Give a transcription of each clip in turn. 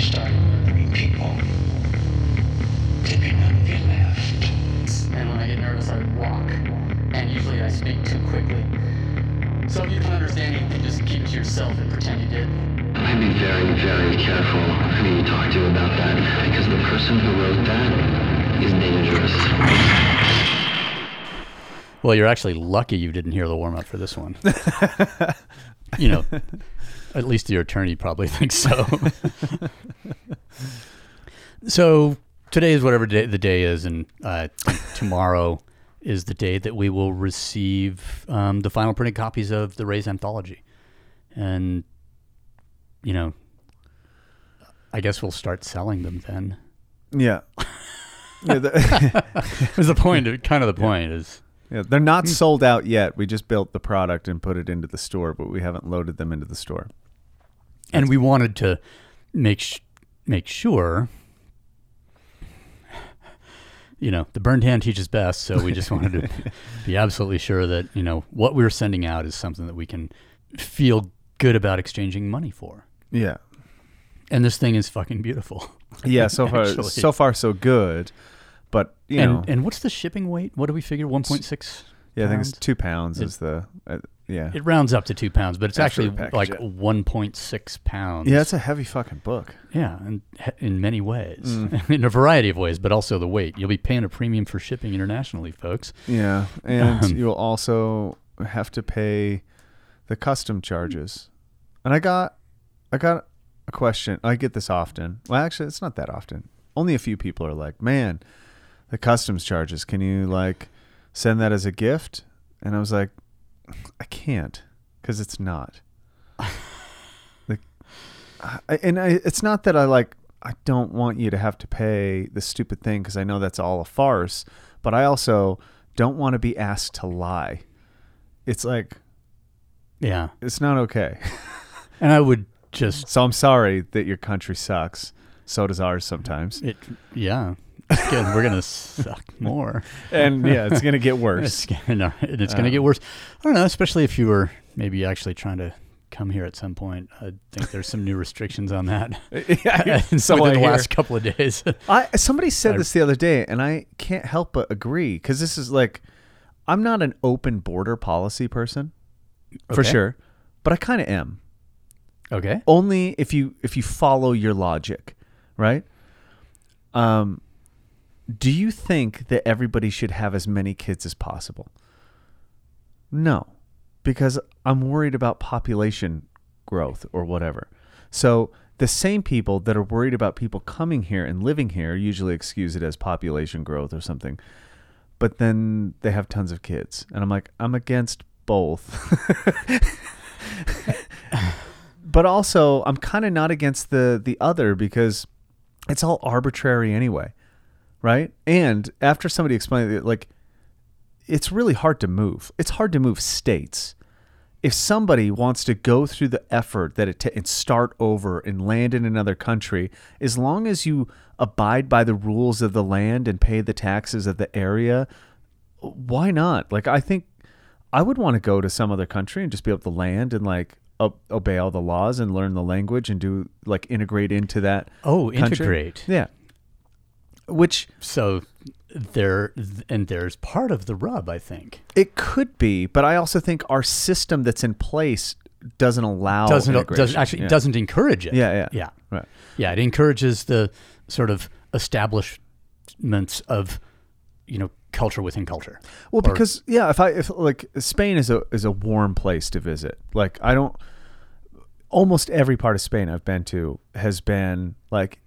started murdering people. Dipping none of you left. And when I get nervous, I walk. And usually I speak too quickly. So if you don't understand anything, just keep it to yourself and pretend you did. I'd be very, very careful who you talk to about that, because the person who wrote that is dangerous. Well, you're actually lucky you didn't hear the warm up for this one. you know, at least your attorney probably thinks so. so today is whatever day the day is, and uh, tomorrow is the day that we will receive um, the final printed copies of the RAZE anthology, and you know, I guess we'll start selling them then. Yeah. yeah, the- Is the point? Kind of the point is. yeah, they're not sold out yet. We just built the product and put it into the store, but we haven't loaded them into the store. And we wanted to make sh- make sure you know the burned hand teaches best so we just wanted to be absolutely sure that you know what we're sending out is something that we can feel good about exchanging money for. Yeah. and this thing is fucking beautiful. Yeah, so far so far so good. But, you and know, and what's the shipping weight? What do we figure? 1.6 yeah, I think it's 2 pounds It- is the uh, yeah. it rounds up to two pounds but it's After actually package like it. 1.6 pounds yeah, it's a heavy fucking book. Yeah, and in many ways, Mm. in a variety of ways, but also the weight. You'll be paying a premium for shipping internationally, folks. Yeah, and Um, you'll also have to pay the custom charges. And I got, I got a question. I get this often. Well, actually, it's not that often. Only a few people are like, "Man, the customs charges. Can you like send that as a gift?" And I was like, "I can't, because it's not." like, I, and I, it's not that I like. I don't want you to have to pay the stupid thing because I know that's all a farce. But I also don't want to be asked to lie. It's like Yeah, it's not okay. and I would just So I'm sorry that your country sucks. So does ours sometimes. it. Yeah, good. we're gonna suck more. And yeah, it's gonna get It's worse. gonna, and it's gonna Um, get worse. I don't know, especially if you were maybe actually trying to come here at some point. I think there's some new restrictions on that. yeah, so within I the hear. last couple of days. I somebody said I- this the other day, and I can't help but agree because this is like, I'm not an open border policy person, for sure, but I kind of am. okay. Only if you if you follow your logic, right? Um, do you think that everybody should have as many kids as possible? No, because I'm worried about population growth or whatever. So the same people that are worried about people coming here and living here usually excuse it as population growth or something. But then they have tons of kids. And I'm like, I'm against both. but also, I'm kind of not against the the other because it's all arbitrary anyway. Right? And after somebody explained it like it's really hard to move. It's hard to move states. If somebody wants to go through the effort that it and start over and land in another country, as long as you abide by the rules of the land and pay the taxes of the area, why not? Like I think I would want to go to some other country and just be able to land and like obey all the laws and learn the language and do like integrate into that. Oh, country. integrate. Yeah. Which So there, and there's part of the rub, I think. It could be, but I also think our system that's in place doesn't allow doesn't doesn't actually Yeah. doesn't encourage it. Yeah, yeah. yeah, Right. yeah. It encourages the sort of establishments of you know culture within culture. Well, Or- because yeah, if I if like Spain is a is a warm place to visit. Like I don't. Almost every part of Spain I've been to has been like,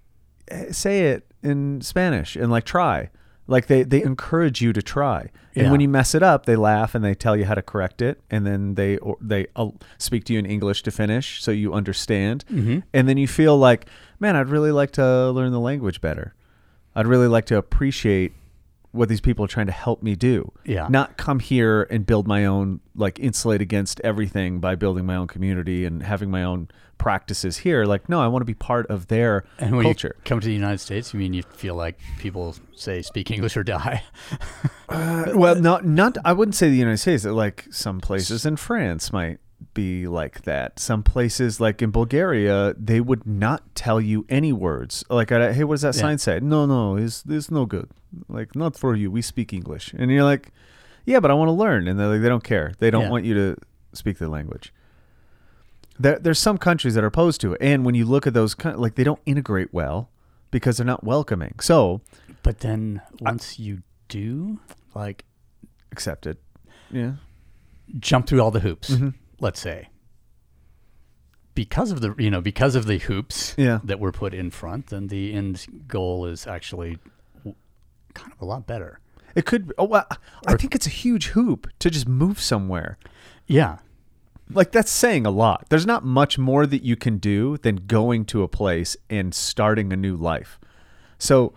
eh, say it in Spanish and like try. Like they they encourage you to try, and Yeah. when you mess it up, they laugh and they tell you how to correct it, and then they or they uh, speak to you in English to finish, so you understand, Mm-hmm. and then you feel like, man, I'd really like to learn the language better. I'd really like to appreciate what these people are trying to help me do. Yeah. Not come here and build my own, like insulate against everything by building my own community and having my own practices here. Like, no, I want to be part of their And when culture. you come to the United States, you mean you feel like people say speak English or die? Uh, well, not, not, I wouldn't say the United States, like some places in France might be like that. Some places, like in Bulgaria, they would not tell you any words. Like, hey, what does that Yeah. sign say? No, no, it's it's no good. Like, not for you. We speak English, and you're like, yeah, but I want to learn, and they're like, they don't care. They don't Yeah. want you to speak the language. There, there's some countries that are opposed to it, and when you look at those, like, they don't integrate well because they're not welcoming. So, But then once you do, like, accept it. Yeah. jump through all the hoops, Mm-hmm. Let's say, because of the you know because of the hoops Yeah. that were put in front, then the end goal is actually kind of a lot better. It could. Be, oh, well, I think it's a huge hoop to just move somewhere. Yeah, Like that's saying a lot. There's not much more that you can do than going to a place and starting a new life. So,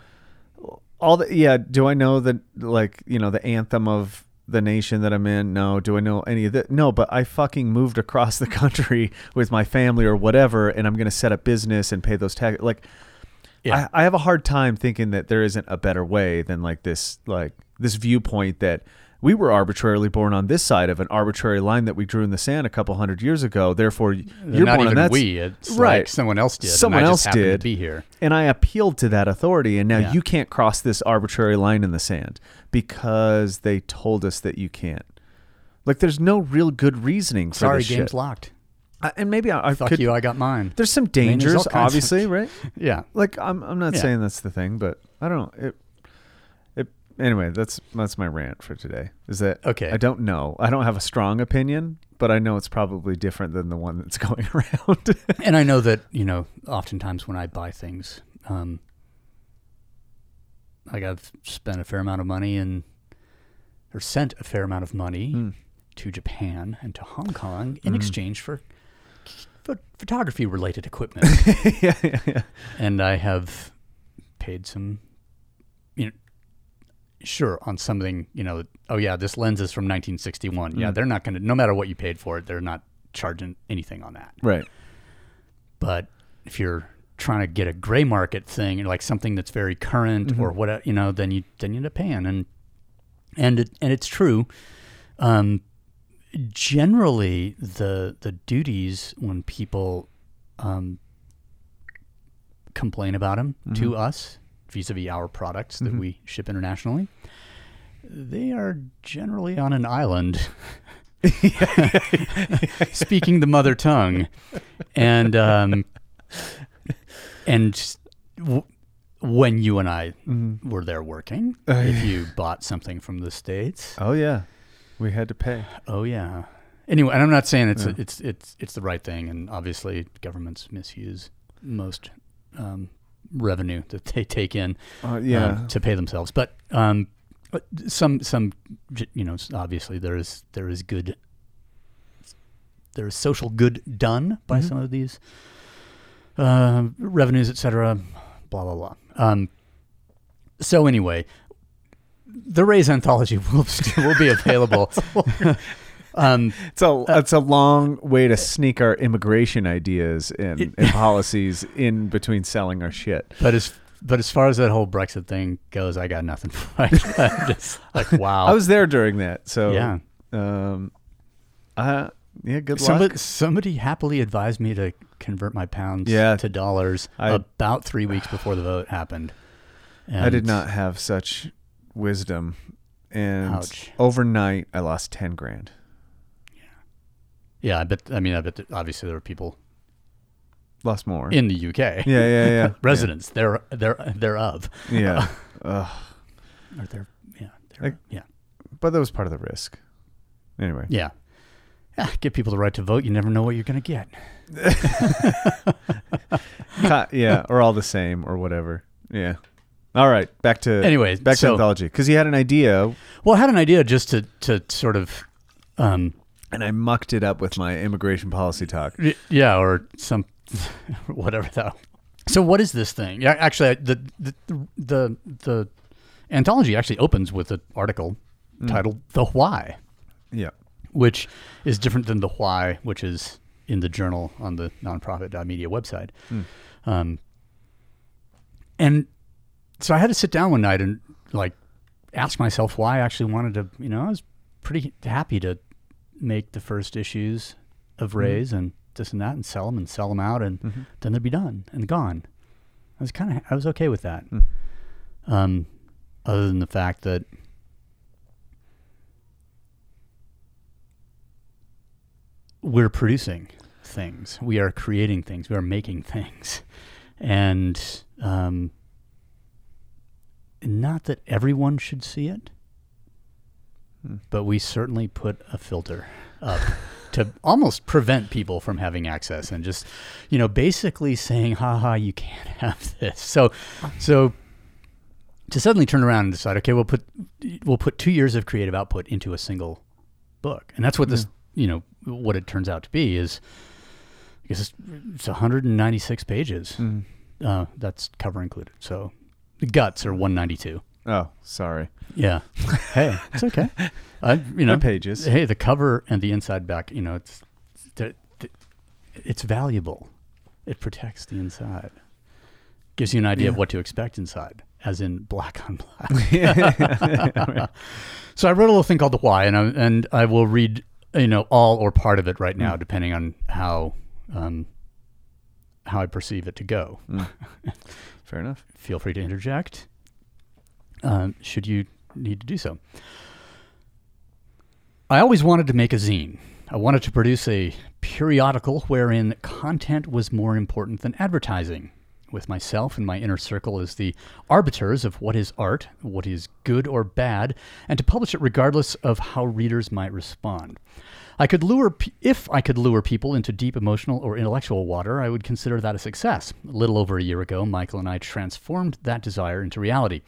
all the yeah. Do I know that like you know the anthem of the nation that I'm in? No. Do I know any of that? No. But I fucking moved across the country with my family or whatever, and I'm gonna set up business and pay those taxes. Like, Yeah. I, I have a hard time thinking that there isn't a better way than like this like this viewpoint that we were arbitrarily born on this side of an arbitrary line that we drew in the sand a couple hundred years ago. Therefore, you're not born on even that. we. It's right. like someone else did. Someone else did. to be here. And I appealed to that authority, and now Yeah. you can't cross this arbitrary line in the sand because they told us that you can't. Like, there's no real good reasoning for Sorry, this game's shit. locked. I- and maybe I, I Fuck could. you, I got mine. There's some mean, there's dangers, of- obviously, right? Yeah, Like, I'm I'm not Yeah. saying that's the thing, but I don't know. It, it anyway. That's that's my rant for today. Is that Okay. I don't know. I don't have a strong opinion, but I know it's probably different than the one that's going around. and I know that you know, oftentimes when I buy things, um, like I've spent a fair amount of money and or sent a fair amount of money Hmm. to Japan and to Hong Kong in exchange for ph- photography related equipment, yeah, yeah, yeah. and I have paid some, you know. Sure, on something, you know, oh yeah, this lens is from 1961. Yeah, they're not going to, no matter what you paid for it, they're not charging anything on that. Right. But if you're trying to get a gray market thing, like something that's very current or what, you know, then you then you end up paying, and and it, and it's true. Um, generally, the the duties when people um, complain about them to us vis-a-vis our products that we ship internationally, they are generally on an island. speaking the mother tongue, and um, and w- when you and I were there working, if you bought something from the states, Oh yeah, we had to pay. oh yeah. Anyway, and I'm not saying it's it's it's it's the right thing, and obviously governments misuse most um, revenue that they take in Uh, yeah. um, to pay themselves. But um, some some you know obviously there is there is good there is social good done by some of these uh, revenues, etc. Blah blah blah. Um, so anyway, the RAZE anthology will still will be available. um, It's a it's a long way to sneak our immigration ideas and, and policies in between selling our shit. but as but as far as that whole Brexit thing goes, I got nothing. I'm just like wow. I was there during that, so Yeah. Um, uh, yeah, good luck. somebody happily advised me to convert my pounds Yeah. to dollars I- about three weeks before the vote happened. I did not have such wisdom, and Ouch. overnight I lost ten grand. Yeah, yeah. I bet. I mean, I bet. That obviously, there were people Lost more. in the UK. yeah, yeah, yeah. residents. They're they're thereof. Yeah. Ugh. Or they're yeah. They're, Like- yeah. But that was part of the risk. Anyway. Yeah. Yeah. Give people the right to vote. You never know what you're going to get. Yeah, or all the same, or whatever. Yeah. All right, back to Anyways, back to so- anthology because you had an idea, Well, I had an idea just to to sort of. Um, and I mucked it up with my immigration policy talk. Yeah, or some whatever that. So what is this thing? Yeah, actually, the the the the anthology actually opens with an article titled "The Why," Yeah. Which is different than the Why, which is in the journal on the nonprofit.media website. Um, and so I had to sit down one night and like ask myself why I actually wanted to. You know, I was pretty happy to make the first issues of RAZE and this and that and sell them and sell them out and then they'd be done and gone. I was kind of I was okay with that. Um, other than the fact that we're producing things, we are creating things, we are making things, and um, not that everyone should see it, but we certainly put a filter up to almost prevent people from having access and just, you know, basically saying, haha, you can't have this. So, so to suddenly turn around and decide, okay, we'll put, we'll put two years of creative output into a single book. And that's what this, you know, what it turns out to be is, I guess it's, it's 196 pages. Uh, that's cover included. So the guts are 192. Oh, sorry. Yeah. Hey, it's okay. I, you know, The pages. Hey, the cover and the inside back. You know, it's it's valuable. It protects the inside. Gives you an idea of what to expect inside, as in black on black. so I wrote a little thing called the Why, and I, and I will read you know all or part of it right now, depending on how um, how I perceive it to go. Fair enough. Feel free to interject. Um, should you need to do so. I always wanted to make a zine. I wanted to produce a periodical wherein content was more important than advertising, with myself and my inner circle as the arbiters of what is art, what is good or bad, and to publish it regardless of how readers might respond. I could lure, if I could lure people into deep emotional or intellectual water, I would consider that a success. A little over a year ago, Michael and I transformed that desire into reality.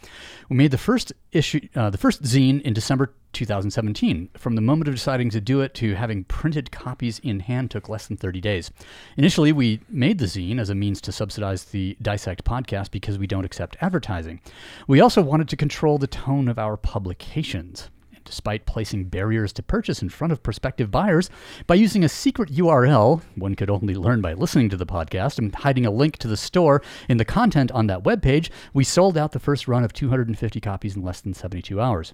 We made the first issue, uh, the first zine in December 2017. From the moment of deciding to do it to having printed copies in hand took less than 30 days. Initially, we made the zine as a means to subsidize the Dissect podcast because we don't accept advertising. We also wanted to control the tone of our publications. Despite placing barriers to purchase in front of prospective buyers, by using a secret URL one could only learn by listening to the podcast and hiding a link to the store in the content on that webpage, we sold out the first run of 250 copies in less than 72 hours.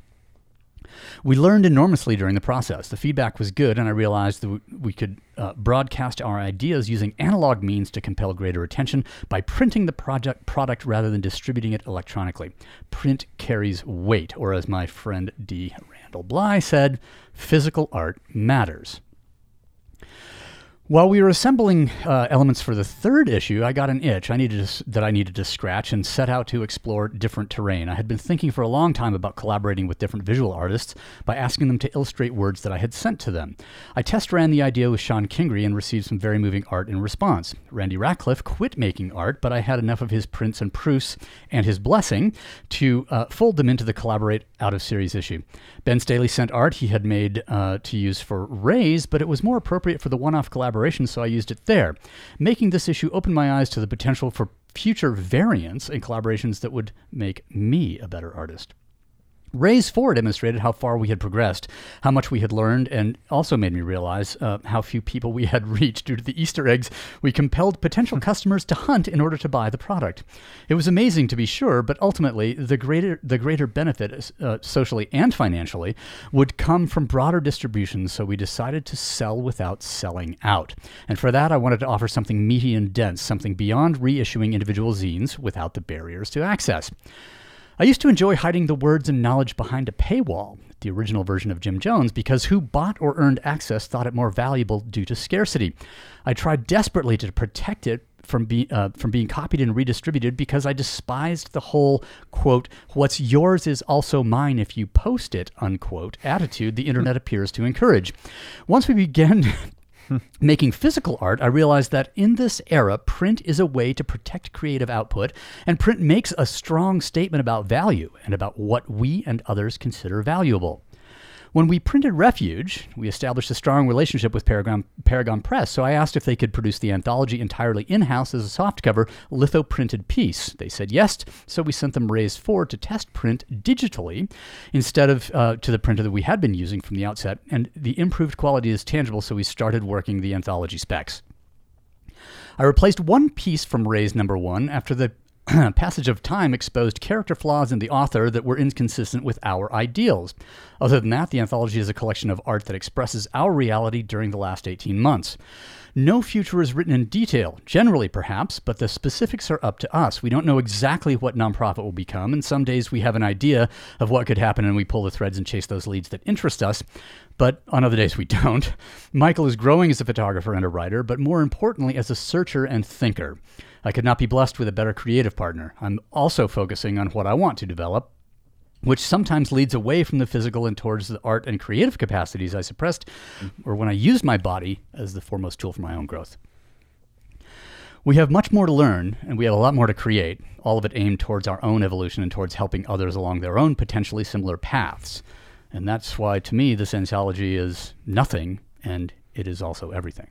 We learned enormously during the process. The feedback was good, and I realized that we- we could uh, broadcast our ideas using analog means to compel greater attention by printing the project product rather than distributing it electronically. Print carries weight, or as my friend D. Bly said, physical art matters. While we were assembling uh, elements for the third issue, I got an itch I needed to, that I needed to scratch and set out to explore different terrain. I had been thinking for a long time about collaborating with different visual artists by asking them to illustrate words that I had sent to them. I test ran the idea with Sean Kingry and received some very moving art in response. Randy Ratcliffe quit making art, but I had enough of his prints and proofs and his blessing to uh, fold them into the collaborate out of series issue. Ben Staley sent art he had made uh, to use for RAZE, but it was more appropriate for the one off collaboration, so I used it there. Making this issue opened my eyes to the potential for future variants and collaborations that would make me a better artist. RAZE 4 demonstrated how far we had progressed, how much we had learned, and also made me realize uh, how few people we had reached due to the Easter eggs we compelled potential customers to hunt in order to buy the product. It was amazing to be sure, but ultimately the greater the greater benefit, uh, socially and financially, would come from broader distribution. So we decided to sell without selling out, and for that I wanted to offer something meaty and dense, something beyond reissuing individual zines without the barriers to access. I used to enjoy hiding the words and knowledge behind a paywall, the original version of Jim Jones, because who bought or earned access thought it more valuable due to scarcity. I tried desperately to protect it from, be, uh, from being copied and redistributed because I despised the whole, quote, what's yours is also mine if you post it, unquote, attitude the internet appears to encourage. Once we began making physical art, I realized that in this era, print is a way to protect creative output, and print makes a strong statement about value and about what we and others consider valuable. When we printed Refuge, we established a strong relationship with Paragon, Paragon Press, so I asked if they could produce the anthology entirely in house as a softcover litho printed piece. They said yes, so we sent them RAZE 4 to test print digitally instead of uh, to the printer that we had been using from the outset, and the improved quality is tangible, so we started working the anthology specs. I replaced one piece from RAZE number one after the passage of time exposed character flaws in the author that were inconsistent with our ideals. Other than that, the anthology is a collection of art that expresses our reality during the last 18 months. No future is written in detail, generally perhaps, but the specifics are up to us. We don't know exactly what nonprofit will become, and some days we have an idea of what could happen and we pull the threads and chase those leads that interest us, but on other days we don't. Michael is growing as a photographer and a writer, but more importantly, as a searcher and thinker. I could not be blessed with a better creative partner. I'm also focusing on what I want to develop, which sometimes leads away from the physical and towards the art and creative capacities I suppressed, mm-hmm. or when I used my body as the foremost tool for my own growth. We have much more to learn, and we have a lot more to create, all of it aimed towards our own evolution and towards helping others along their own potentially similar paths. And that's why, to me, this anthology is nothing, and it is also everything.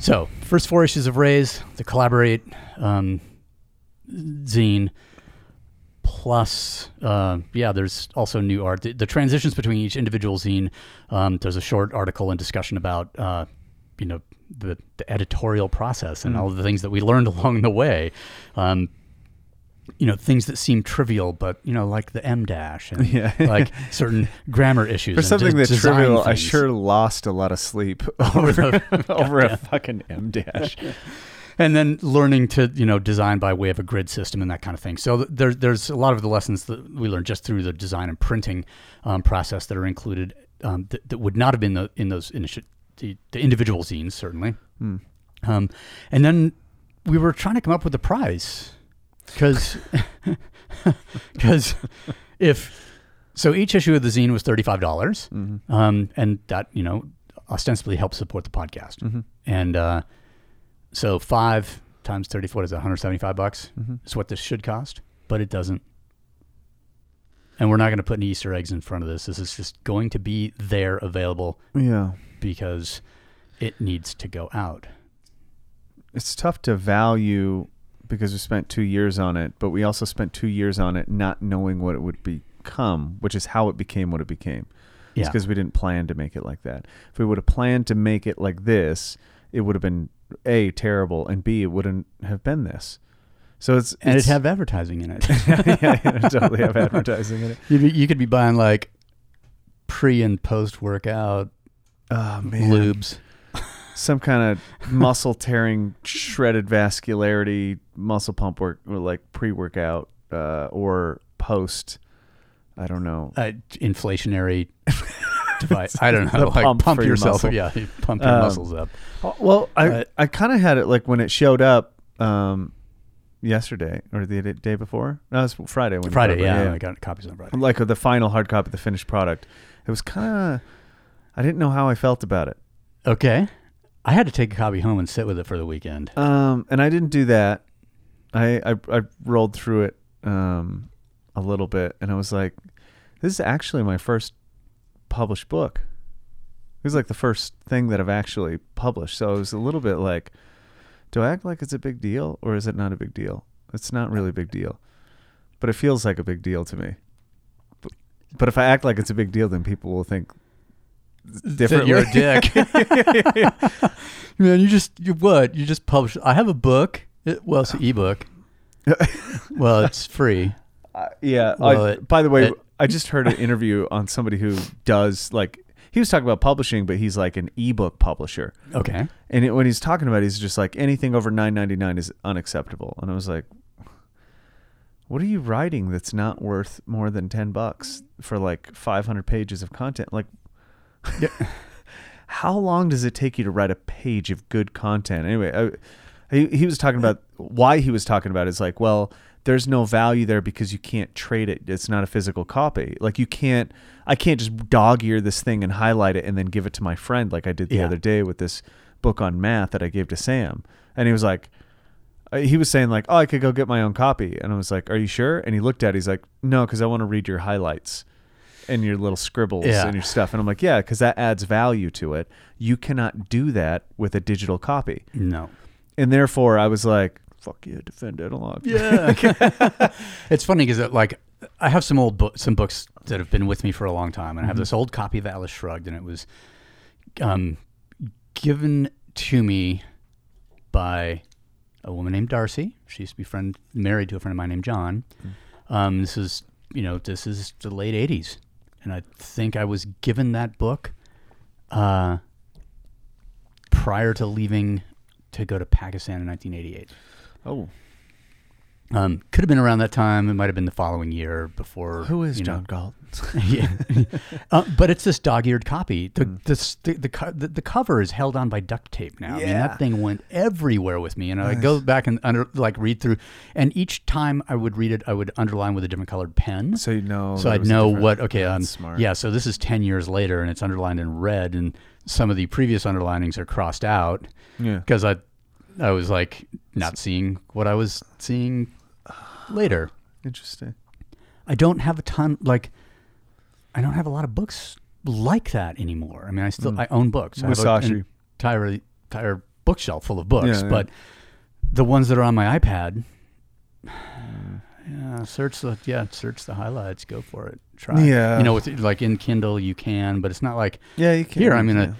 So, first four issues of RAZE, the Collaborate um, zine, plus, uh, yeah, there's also new art. The, the transitions between each individual zine, um, there's a short article and discussion about, uh, you know, the, the editorial process and all the things that we learned along the way. Um, you know, things that seem trivial, but, you know, like the M dash and Yeah. like certain grammar issues. For something de- that's trivial, I sure lost a lot of sleep over, over a fucking M dash. and then learning to you know design by way of a grid system and that kind of thing. So th- there's there's a lot of the lessons that we learned just through the design and printing um, process that are included um, that, that would not have been the, in those initi- the, the individual zines certainly. Um, and then we were trying to come up with a prize because because if so each issue of the zine was $35 um, and that you know ostensibly helps support the podcast. And uh, so five times 30 what is it 175 bucks is what this should cost but it doesn't. And we're not going to put any easter eggs in front of this. This is just going to be there available Yeah. because it needs to go out. It's tough to value because we spent two years on it, but we also spent two years on it not knowing what it would become, which is how it became what it became. It's Yeah. because we didn't plan to make it like that. If we would have planned to make it like this, it would have been A, terrible, and B, it wouldn't have been this. So it's. and it's, it have advertising in it yeah, yeah, it totally have advertising in it. you, you could be buying like pre and post workout Oh, man. lubes some kind of muscle tearing, shredded vascularity, muscle pump work, or like pre workout uh, or post. I don't know. uh, inflationary device. I don't know. Like pump pump, your yourself. muscle. yeah, you pump your Um, muscles up. Well, I But- I kind of had it like when it showed up um, yesterday or the day- before. No, it was Friday. When Friday, it, yeah, I got copies on Friday. Like the final hard copy, of the finished product. It was kind of. I didn't know how I felt about it. Okay, I had to take a copy home and sit with it for the weekend. Um, and I didn't do that. I I, I rolled through it um, a little bit, and I was like, "This is actually my first published book. It was like the first thing that I've actually published." So it was a little bit like, "Do I act like it's a big deal, or is it not a big deal?" It's not really a big deal, but it feels like a big deal to me. But, if I act like it's a big deal, then people will think differently. you're a dick. Man, you just you what? You just publish. I have a book. It, well, it's an ebook. well, it's free. Uh, yeah. Well, I, it- by the way, it- I just heard an interview on somebody who does like he was talking about publishing, but he's like an ebook publisher. Okay. And it, when he's talking about, it, he's just like anything over nine ninety nine is unacceptable. And I was like, what are you writing that's not worth more than ten bucks for like five hundred pages of content? Like, how long does it take you to write a page of good content? Anyway, I, he he was talking about why he was talking about it is like, well, there's no value there because you can't trade it. It's not a physical copy. Like you can't, I can't just dog ear this thing and highlight it and then give it to my friend like I did the Yeah. other day with this book on math that I gave to Sam. And he was like, uh, he was saying like, oh, I could go get my own copy. And I was like, are you sure? And he looked at, it, he's like, no, because I want to read your highlights and your little scribbles Yeah. and your stuff. And I'm like, yeah, because that adds value to it. You cannot do that with a digital copy. No. And therefore, I was like, fuck yeah, defend analog. Yeah. it's funny because like I have some old book, some books that have been with me for a long time, and I have this old copy of Atlas Shrugged, and it was um, given to me by a woman named Darcy. She used to be friend married to a friend of mine named John. Um, this is you know this is the late '80s, and I think I was given that book uh, prior to leaving to go to Pakistan in 1988. Oh, Um, could have been around that time. It might have been the following year before. who is you know. John Galt? yeah, uh, but it's this dog-eared copy. The, this, the, the the the cover is held on by duct tape now. I mean, Yeah. that thing went everywhere with me, and I go back and under like read through, and each time I would read it, I would underline with a different colored pen. So you know. so I'd know what. Okay, That's um, smart. yeah. So this is ten years later, and it's underlined in red, and some of the previous underlinings are crossed out Yeah. because I, I was like not seeing what I was seeing later. Interesting. I don't have a ton like I don't have a lot of books like that anymore. I mean, I still I own books. I have a-. An entire entire bookshelf full of books, Yeah, yeah. but the ones that are on my iPad, Hmm. yeah, search the yeah, search the highlights. Go for it. Try. Yeah. you know, with like in Kindle you can, but it's not like Yeah, you can. here. I'm gonna.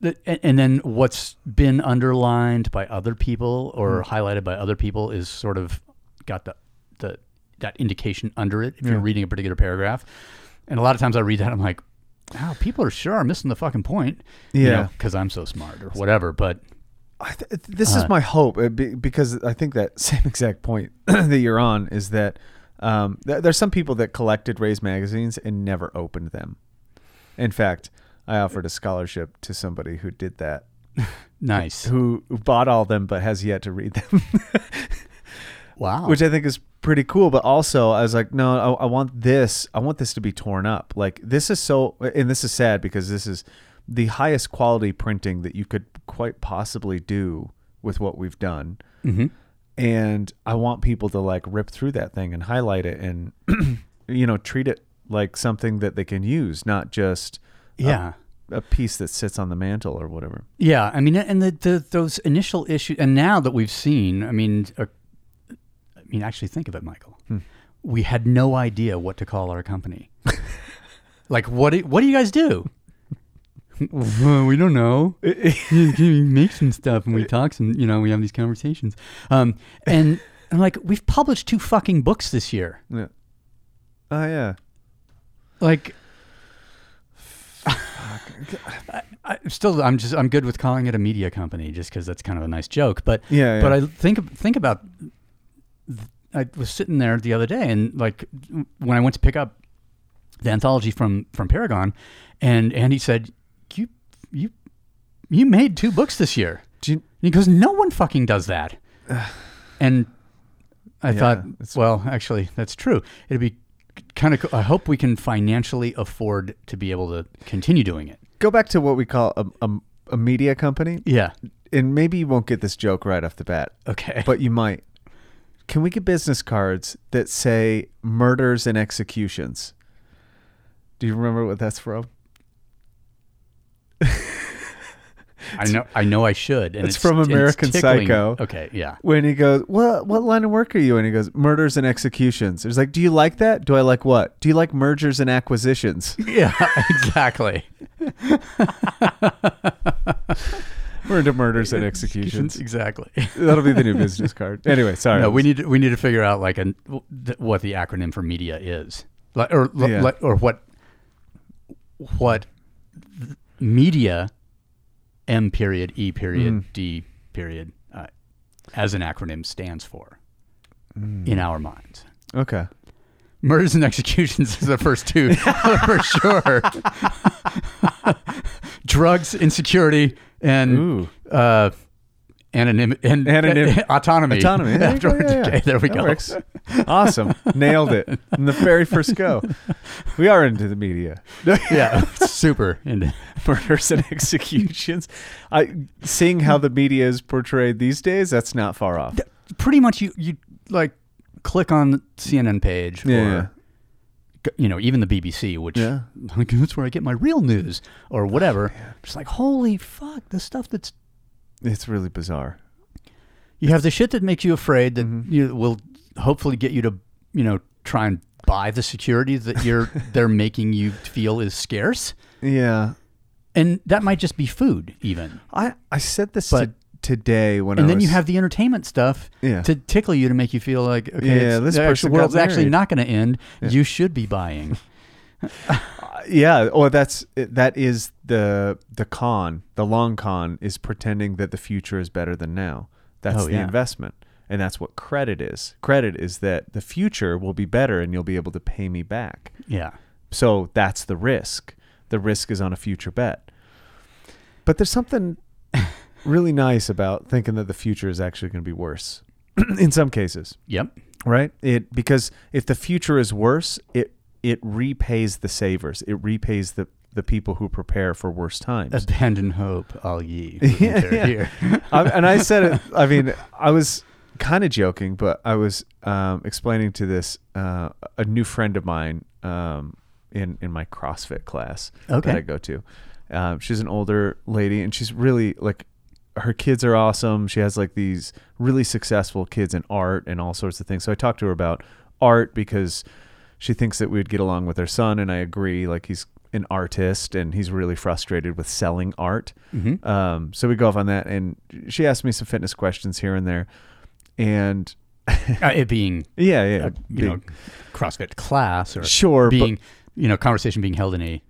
the- And then what's been underlined by other people or Hmm. highlighted by other people is sort of got the the that indication under it if Yeah. you're reading a particular paragraph. And a lot of times I read that I'm like, wow, people are sure are missing the fucking point. Yeah. because I'm so smart or whatever. But I th- this Uh, is my hope uh, be- because I think that same exact point that you're on is that um, th- there's some people that collected RAZE magazines and never opened them. In fact, I offered a scholarship to somebody who did that, nice. who, who bought all them but has yet to read them, Wow. which I think is pretty cool. But also, I was like, no, I, I want this. I want this to be torn up. Like this is so, and this is sad because this is the highest quality printing that you could quite possibly do with what we've done. hmm and I want people to like rip through that thing and highlight it and you know treat it like something that they can use, not just Yeah. a piece that sits on the mantle or whatever. Yeah, I mean, and the, the those initial issues, and now that we've seen, I mean, I mean, actually, think of it, Michael. Hmm. We had no idea what to call our company. like, what do, what do you guys do? well, we don't know. we make some stuff and we talk some, you know, we have these conversations. Um, and I'm like, we've published two fucking books this year. Yeah. Oh yeah. Like, I, I, still, I'm just, I'm good with calling it a media company just because that's kind of a nice joke. But Yeah, but. I think think about. I was sitting there the other day, and like when I went to pick up the anthology from from Paragon, and Andy said, "You you you made two books this year." You, he goes, "No one fucking does that." and I Yeah, thought, well, actually, that's true. It'd be kind of. I hope we can financially afford to be able to continue doing it. go back to what we call a, a, a media company, Yeah. and maybe you won't get this joke right off the bat, Okay. but you might. Can we get business cards that say murders and executions? Do you remember what that's from? I know. I know. I should. And It's from American tickling- Psycho. Okay. Yeah. when he goes, "What what line of work are you?" and he goes, "Murders and executions." It's like, "Do you like that? Do I like what? Do you like mergers and acquisitions?" Yeah. Exactly. We're into murders and executions. Exactly. That'll be the new business card. Anyway, sorry. No, we need to, we need to figure out like an what the acronym for media is, like, or Yeah. like, or what what media M period E period Mm. D period uh, as an acronym stands for Mm. in our minds. Okay. Murders and executions is the first two for sure. Drugs, insecurity, and uh, anonym and Anonym- autonomy. Autonomy. There go, yeah. Okay, there we That go. works. Awesome. Nailed it. In the very first go. We are into the media. yeah, super. into Murders and executions. I seeing how the media is portrayed these days, that's not far off. pretty much, you you like click on CNN page, Yeah, or you know, even the BBC, which Yeah. like, that's where I get my real news or whatever. Just like, holy fuck, the stuff that's It's really bizarre. you have the shit that makes you afraid that Mhm. you will hopefully get you to you know try and buy the security that you're they're making you feel is scarce Yeah. and that might just be food even I, I said this But- to, today when and I then you have the entertainment stuff Yeah. to tickle you to make you feel like okay, Yeah, this the person actual got world's actually not going to end. You should be buying. yeah or that's that is the the con the long con is pretending that the future is better than now that's Oh, the yeah. investment and that's what credit is credit is that the future will be better and you'll be able to pay me back Yeah. so that's the risk the risk is on a future bet but there's something really nice about thinking that the future is actually going to be worse in some cases Yep. right it because if the future is worse it it repays the savers it repays the the people who prepare for worse times Abandon hope, all ye. Yeah, here. I, and i said it i mean i was kind of joking but i was um, explaining to this uh, a new friend of mine um, in in my crossfit class Okay. that i go to um, she's an older lady and she's really like her kids are awesome. She has like these really successful kids in art and all sorts of things. So i talked to her about art because she thinks that we'd get along with her son and i agree like he's an artist and he's really frustrated with selling art. Mhm. um, so we go off on that and she asked me some fitness questions here and there and Uh, it being yeah yeah. a, you know CrossFit class or Sure, but- being you know conversation being held in a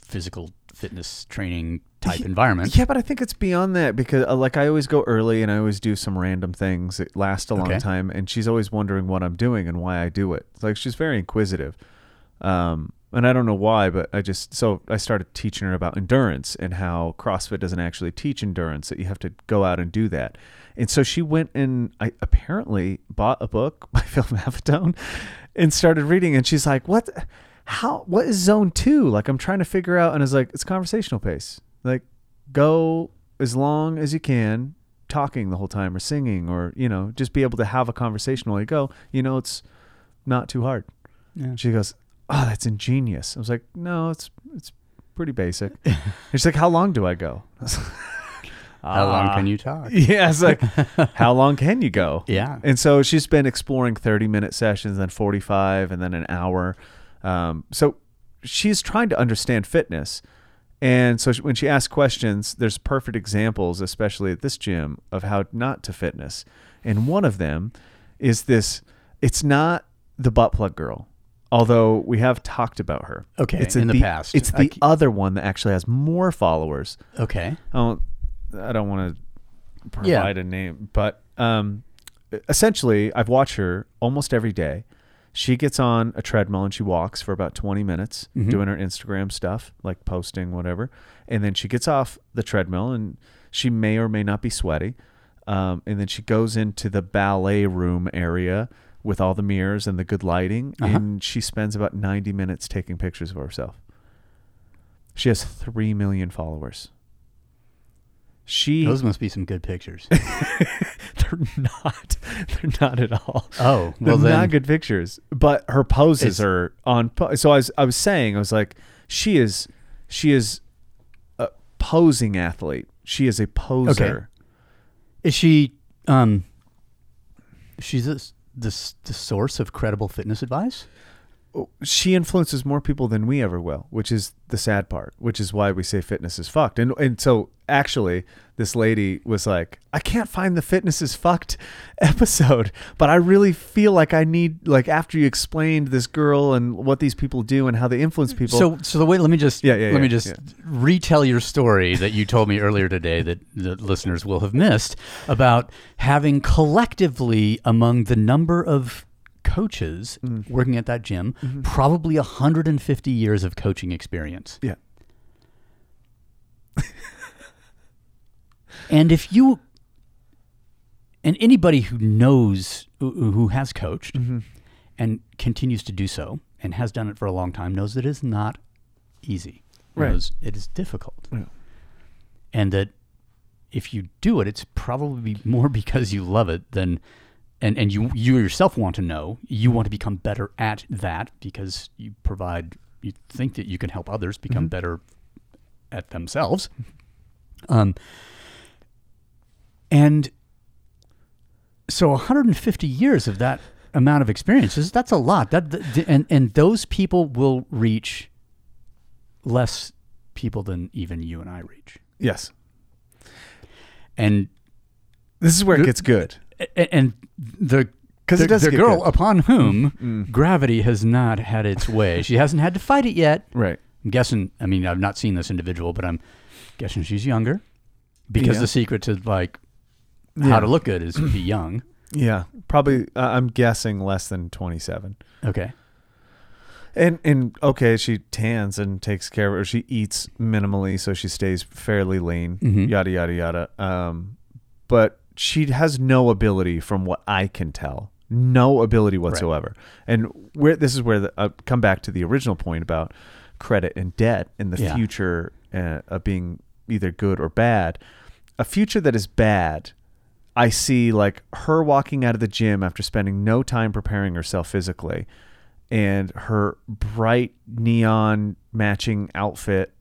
physical fitness training type environment. Yeah, but I think it's beyond that because, uh, like, I always go early and I always do some random things that last a long Okay. time, and she's always wondering what I'm doing and why I do it. Like she's very inquisitive, um, and I don't know why, but I just so I started teaching her about endurance and how CrossFit doesn't actually teach endurance; that you have to go out and do that. And so she went and I apparently bought a book by Phil Maffetone and started reading, and she's like, "What?" How what is zone two like i'm trying to figure out and it's like it's conversational pace like go as long as you can talking the whole time or singing or you know just be able to have a conversation while you go you know it's not too hard Yeah. she goes oh that's ingenious i was like no it's it's pretty basic and she's like how long do i go I was How long "Ah." can you talk? yeah it's like how long can you go Yeah. and so she's been exploring 30 minute sessions, then 45, and then an hour. Um, so she's trying to understand fitness. And so she- when she asks questions, there's perfect examples, especially at this gym, of how not to fitness. And one of them is this it's not the butt plug girl, although we have talked about her. Okay, It's in the the past. It's the c- other one that actually has more followers. Okay. I don't, I don't want to Yeah. provide a name, but um, essentially, I've watched her almost every day. She gets on a treadmill and she walks for about 20 minutes Mhm. doing her Instagram stuff, like posting, whatever. And then she gets off the treadmill and she may or may not be sweaty. Um, and then she goes into the ballet room area with all the mirrors and the good lighting. Uh-huh. And she spends about 90 minutes taking pictures of herself. She has 3 million followers. She Those must be some good pictures. they're not. They're not at all. Oh, they're well then. not good pictures. But her poses are on. po- So I was, I was saying, I was like, she is, she is a posing athlete. She is a poser. Is she um she's this this the source of credible fitness advice? She influences more people than we ever will, which is the sad part. Which is why we say fitness is fucked. And and so actually, this lady was like, I can't find the fitness is fucked episode, but I really feel like I need like after you explained this girl and what these people do and how they influence people. So so the way let me just Yeah, yeah, let me just yeah. retell your story that you told me earlier today that the listeners will have missed about having collectively among the number of coaches Mm. working at that gym Mm-hmm. probably 150 years of coaching experience. yeah. And if you and anybody who knows who has coached Mm-hmm. and continues to do so and has done it for a long time knows that it's not easy. Right. Knows it is difficult. Yeah. And that if you do it, it's probably more because you love it than and, and you you yourself want to know. You want to become better at that because you provide you think that you can help others become Mm-hmm. better at themselves. Um and so 150 years of that amount of experiences, that's a lot. That th- and and those people will reach less people than even you and I reach. Yes. And This is where it gets good. And the 'Cause the, it does the girl good. Upon whom gravity has not had its way. She hasn't had to fight it yet. Right. I'm guessing. I mean, I've not seen this individual, but I'm guessing she's younger because Yeah. the secret to like Yeah. how to look good is to be young. Yeah. Probably. Uh, I'm guessing less than 27. Okay. And and okay, she tans and takes care of her. She eats minimally, so she stays fairly lean. Mhm. Yada yada yada. Um, but she has no ability, from what I can tell, no ability whatsoever. And where this is where the, uh, come back to the original point about credit and debt and the Yeah. future uh, of being either good or bad. A future that is bad. I see like her walking out of the gym after spending no time preparing herself physically and her bright neon matching outfit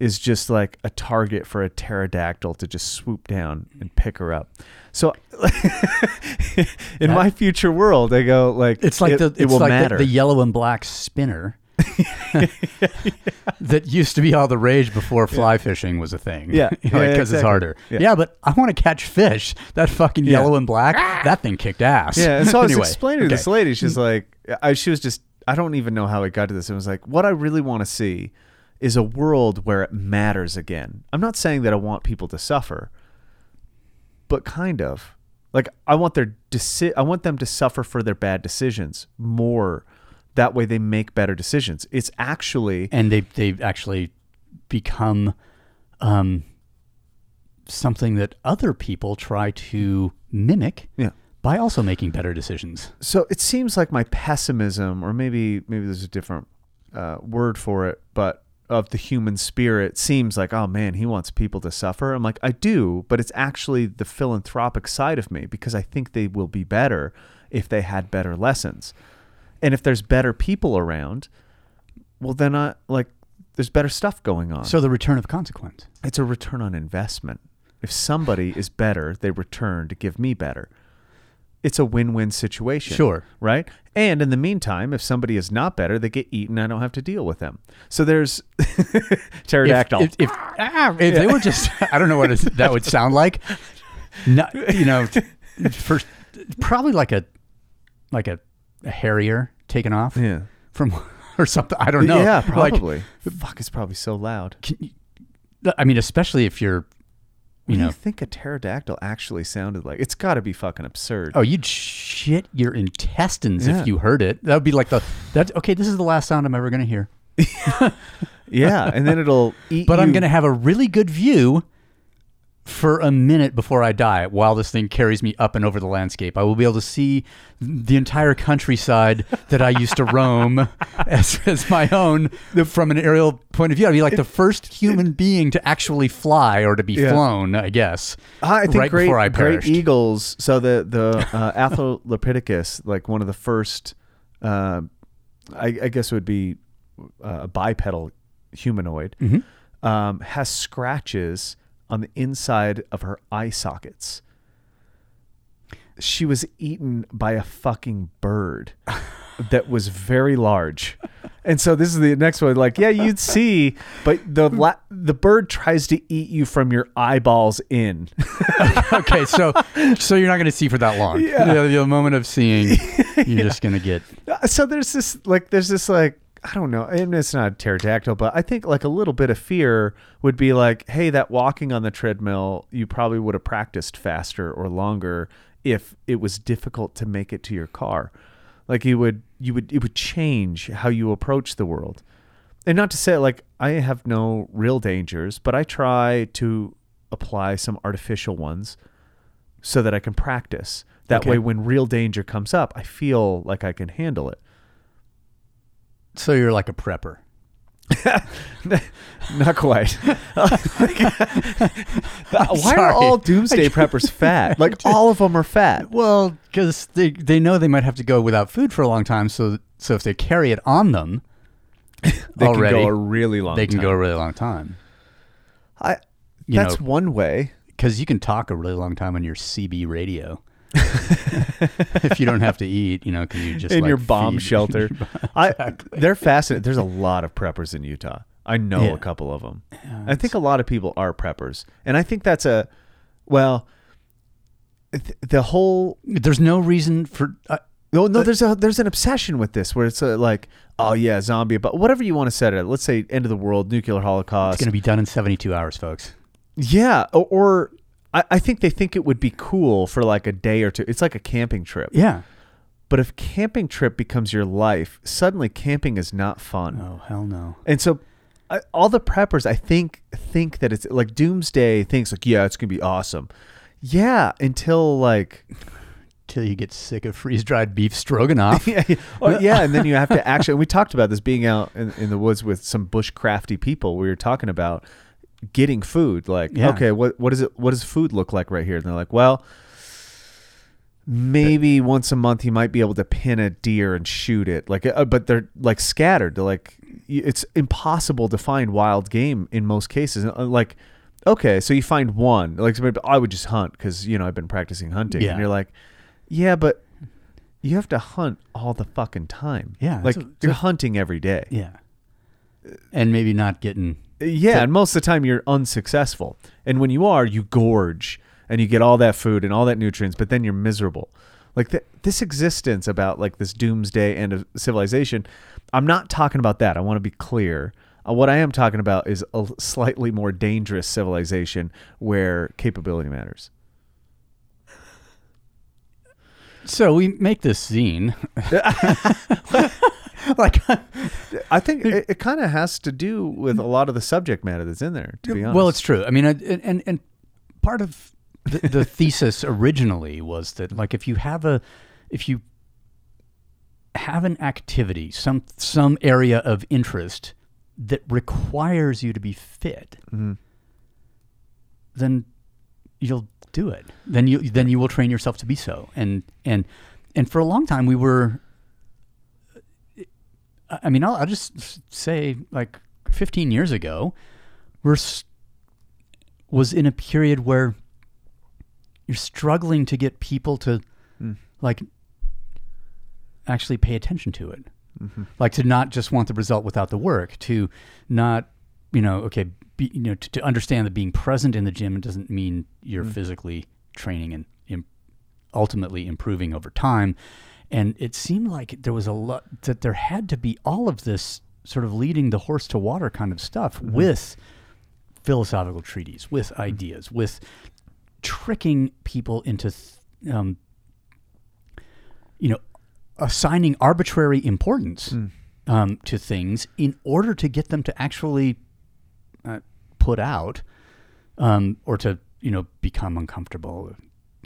is just like a target for a pterodactyl to just swoop down and pick her up. So in my future world, I go like It's like it, the it it's will like matter. The, yellow and black spinner that used to be all the rage before fly fishing was a thing. Yeah. because Yeah, it's exactly. harder. Yeah. Yeah. but I want to catch fish. That fucking Yeah. yellow and black, ah! that thing kicked ass. Yeah, and so I was Anyway, explaining to okay. this lady. She's like, I, she was just, I don't even know how it got to this. It was like, what I really want to see is a world where it matters again. I'm not saying that I want people to suffer, but kind of. Like I want their deci- I want them to suffer for their bad decisions more. That way they make better decisions. It's actually and they they've actually become um, something that other people try to mimic yeah. by also making better decisions. so it seems like my pessimism or maybe maybe there's a different uh, word for it but of the human spirit seems like oh man he wants people to suffer i'm like i do but it's actually the philanthropic side of me because i think they will be better if they had better lessons and if there's better people around well then i like there's better stuff going on So the return of consequence. it's a return on investment. If somebody is better, they return to give me better. It's a win-win situation. Sure. Right? And in the meantime, if somebody is not better, they get eaten. I don't have to deal with them. So there's pterodactyl. If, if, if, ah, if they were just, I don't know what that would sound like. Not, you know, for probably like a like a, a harrier taken off yeah. from or something. I don't know. Yeah, Like, probably. Fuck, it's probably so loud. can you- I mean, especially if you're, What you do you think a pterodactyl actually sounded like? It's got to be fucking absurd. oh, you'd shit your intestines Yeah. if you heard it. That would be like the that. Okay, this is the last sound I'm ever going to hear. Yeah, and then it'll eat But I'm going to have a really good view for a minute before I die while this thing carries me up and over the landscape. I will be able to see the entire countryside that I used to roam as, as my own from an aerial point of view. I'd be like the first human being to actually fly or to be Yeah. flown, I guess. I think right great, before I great eagles. So the the uh, Australopithecus, like one of the first, uh, I, I guess it would be uh, a bipedal humanoid, Mm-hmm. um, has scratches on the inside of her eye sockets. She was eaten by a fucking bird that was very large. And so this is the next one. Like, yeah, you'd see, but the la- the bird tries to eat you from your eyeballs in. okay, so so you're not going to see for that long. Yeah. The, the moment of seeing, you're just going to get. So there's this like there's this like I don't know, and it's not pterodactyl, but I think like a little bit of fear would be like, hey, that walking on the treadmill, you probably would have practiced faster or longer if it was difficult to make it to your car. Like you would you would it would change how you approach the world. And not to say like I have no real dangers, but I try to apply some artificial ones so that I can practice. That Okay. way when real danger comes up, I feel like I can handle it. So you're like a prepper. Not quite. Why sorry. are all doomsday preppers fat? Like all of them are fat. Well, because they they know they might have to go without food for a long time. So so if they carry it on them They already, can go a really long they can time. go a really long time. I, You that's know- one way. Because you can talk a really long time on your CB radio. if you don't have to eat, you know, because you just in like your bomb shelter. I they're fascinating. There's a lot of preppers in Utah. I know Yeah. a couple of them. I think a lot of people are preppers, and I think that's a well. th- the whole There's no reason for. Uh, no no there's a there's an obsession with this where it's uh like oh yeah zombie but whatever you want to set it let's say end of the world nuclear holocaust it's going to be done in 72 hours, folks. yeah or, or I, I think they think it would be cool for like a day or two it's like a camping trip Yeah. but if camping trip becomes your life suddenly camping is not fun Oh hell no. And so I, all the preppers, I think, think that it's like Doomsday thinks like, yeah, it's gonna be awesome. Yeah, until like, Till you get sick of freeze dried beef stroganoff. yeah, yeah. Yeah, and then you have to actually. We talked about this being out in, in the woods with some bushcrafty people. We were talking about getting food. Like, Yeah. okay, what what is it? What does food look like right here? And they're like, well. Maybe once a month you might be able to pin a deer and shoot it, like, uh, but they're like scattered. They're like, it's impossible to find wild game in most cases. Uh, Like, okay, so you find one, like somebody, I would just hunt because you know I've been practicing hunting, Yeah. and you're like, yeah, but you have to hunt all the fucking time. Yeah, like a- you're hunting every day. yeah. And maybe not getting. Yeah, and most of the time you're unsuccessful. And when you are, you gorge and you get all that food and all that nutrients, but then you're miserable. Like th- this existence about like this doomsday end of civilization, I'm not talking about that. I want to be clear. Uh, what I am talking about is a slightly more dangerous civilization where capability matters. So we make this zine. like, I think it, it kind of has to do with a lot of the subject matter that's in there. To be honest, well, it's true. I mean, I- and and, and part of the, the thesis originally was that like if you have a if you have an activity, some some area of interest that requires you to be fit, mm-hmm. then you'll do it. Then you then you will train yourself to be so. And and and for a long time we were. I mean, I'll, I'll just say like 15 years ago, we're was in a period where you're struggling to get people to hmm. like actually pay attention to it. Mm-hmm. Like to not just want the result without the work to not you know okay be, you know to, to understand that being present in the gym doesn't mean you're hmm. physically training and im- ultimately improving over time and it seemed like there was a lot that there had to be all of this sort of leading the horse to water kind of stuff with philosophical treaties with ideas with tricking people into th- um, you know assigning arbitrary importance um, to things in order to get them to actually uh, put out um, or to you know become uncomfortable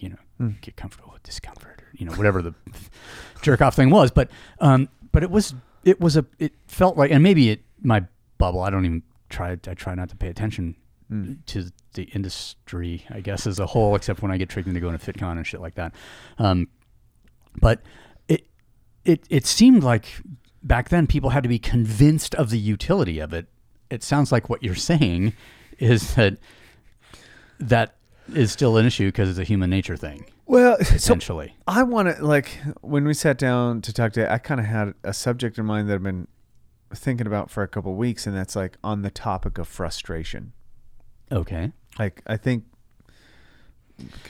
you know get comfortable with discomfort. or you know whatever the jerk off thing was but um, but it was it was a it felt like and maybe it my bubble I don't even try I try not to pay attention to the industry I guess as a whole except when I get tricked into going to FitCon and shit like that. Um, but it it it seemed like back then people had to be convinced of the utility of it. It sounds like what you're saying is that that is still an issue because it's a human nature thing, well, so essentially. I want to like when we sat down to talk to. I kind of had a subject in mind that I've been thinking about for a couple weeks, and that's like on the topic of frustration. okay. Like I think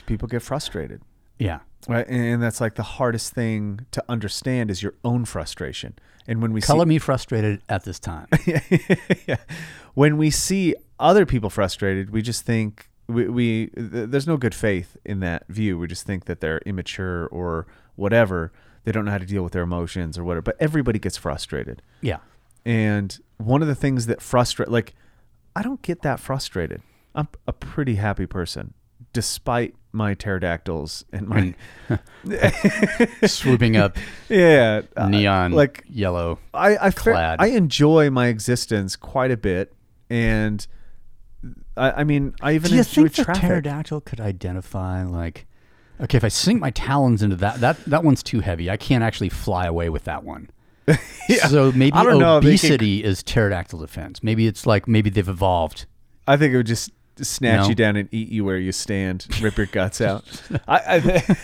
people get frustrated, Yeah. right? And that's like the hardest thing to understand is your own frustration. And when we Color see, me frustrated at this time. yeah. when we see other people frustrated, we just think we, we th- there's no good faith in that view. We just think that they're immature or whatever. They don't know how to deal with their emotions or whatever. But everybody gets frustrated. yeah. And one of the things that frustrate, like, I don't get that frustrated. I'm a pretty happy person, despite my pterodactyls and my Swooping up yeah uh, neon like yellow. I I, clad. I enjoy my existence quite a bit, and I, I mean I even Do you enjoy think the traffic. pterodactyl could identify like okay, if I sink my talons into that that that one's too heavy. I can't actually fly away with that one. Yeah. So maybe I don't know, they could- obesity is pterodactyl defense. Maybe it's like maybe they've evolved. I think it would just snatch No? you down and eat you where you stand, rip your guts out. I, I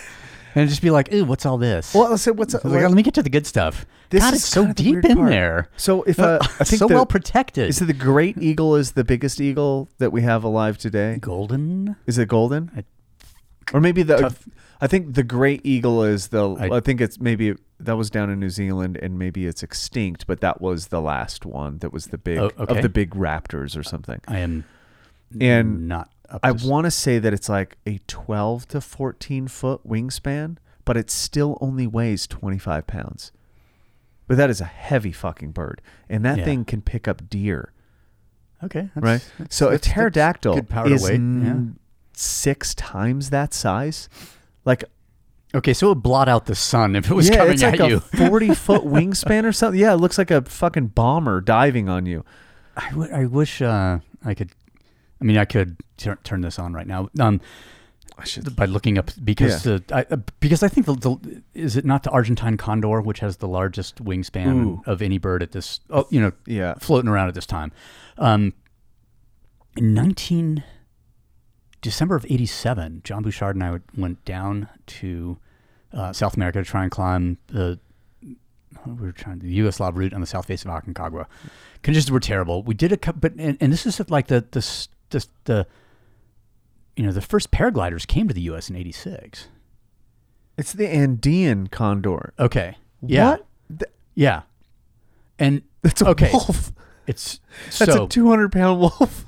And just be like, "Ooh, what's all this?" well, so what's Like, let me get to the good stuff. This God, is it's so kind of the deep in part. there. So if uh, I think so the, well protected. is it the great eagle is the biggest eagle that we have alive today? golden? Is it golden? or maybe the Tough. I think the great eagle is the I, I- think it's maybe that was down in New Zealand and maybe it's extinct, but that was the last one that was the big Oh, okay. of the big raptors or something. I am And not. I want to say that it's like a 12 to 14 foot wingspan, but it still only weighs 25 pounds. But that is a heavy fucking bird, and that Yeah. thing can pick up deer, Okay. that's- right? that's- So a that's- that's pterodactyl good power to is yeah. six times that size. Like Okay, so it would blot out the sun if it was yeah, coming it's at like you. a 40 foot wingspan or something. Yeah, it looks like a fucking bomber diving on you. I, w- I wish uh, I could. I mean, I could tur- turn this on right now. Um, I should. by looking up because the I, uh, because I think the, the is it not the Argentine condor which has the largest wingspan Ooh. of any bird at this oh, you know Yeah. floating around at this time. Um, in 19 December of 87, John Bouchard and I went down to uh, South America to try and climb the we were trying the Yugoslav route on the south face of Aconcagua. Conditions were terrible. We did a couple, but and, and this is like the the the, the you know the first paragliders came to the U.S. in '86. It's the Andean condor. Okay, yeah, What? Th- yeah, and That's a okay. wolf. It's That's so a 200 pound wolf.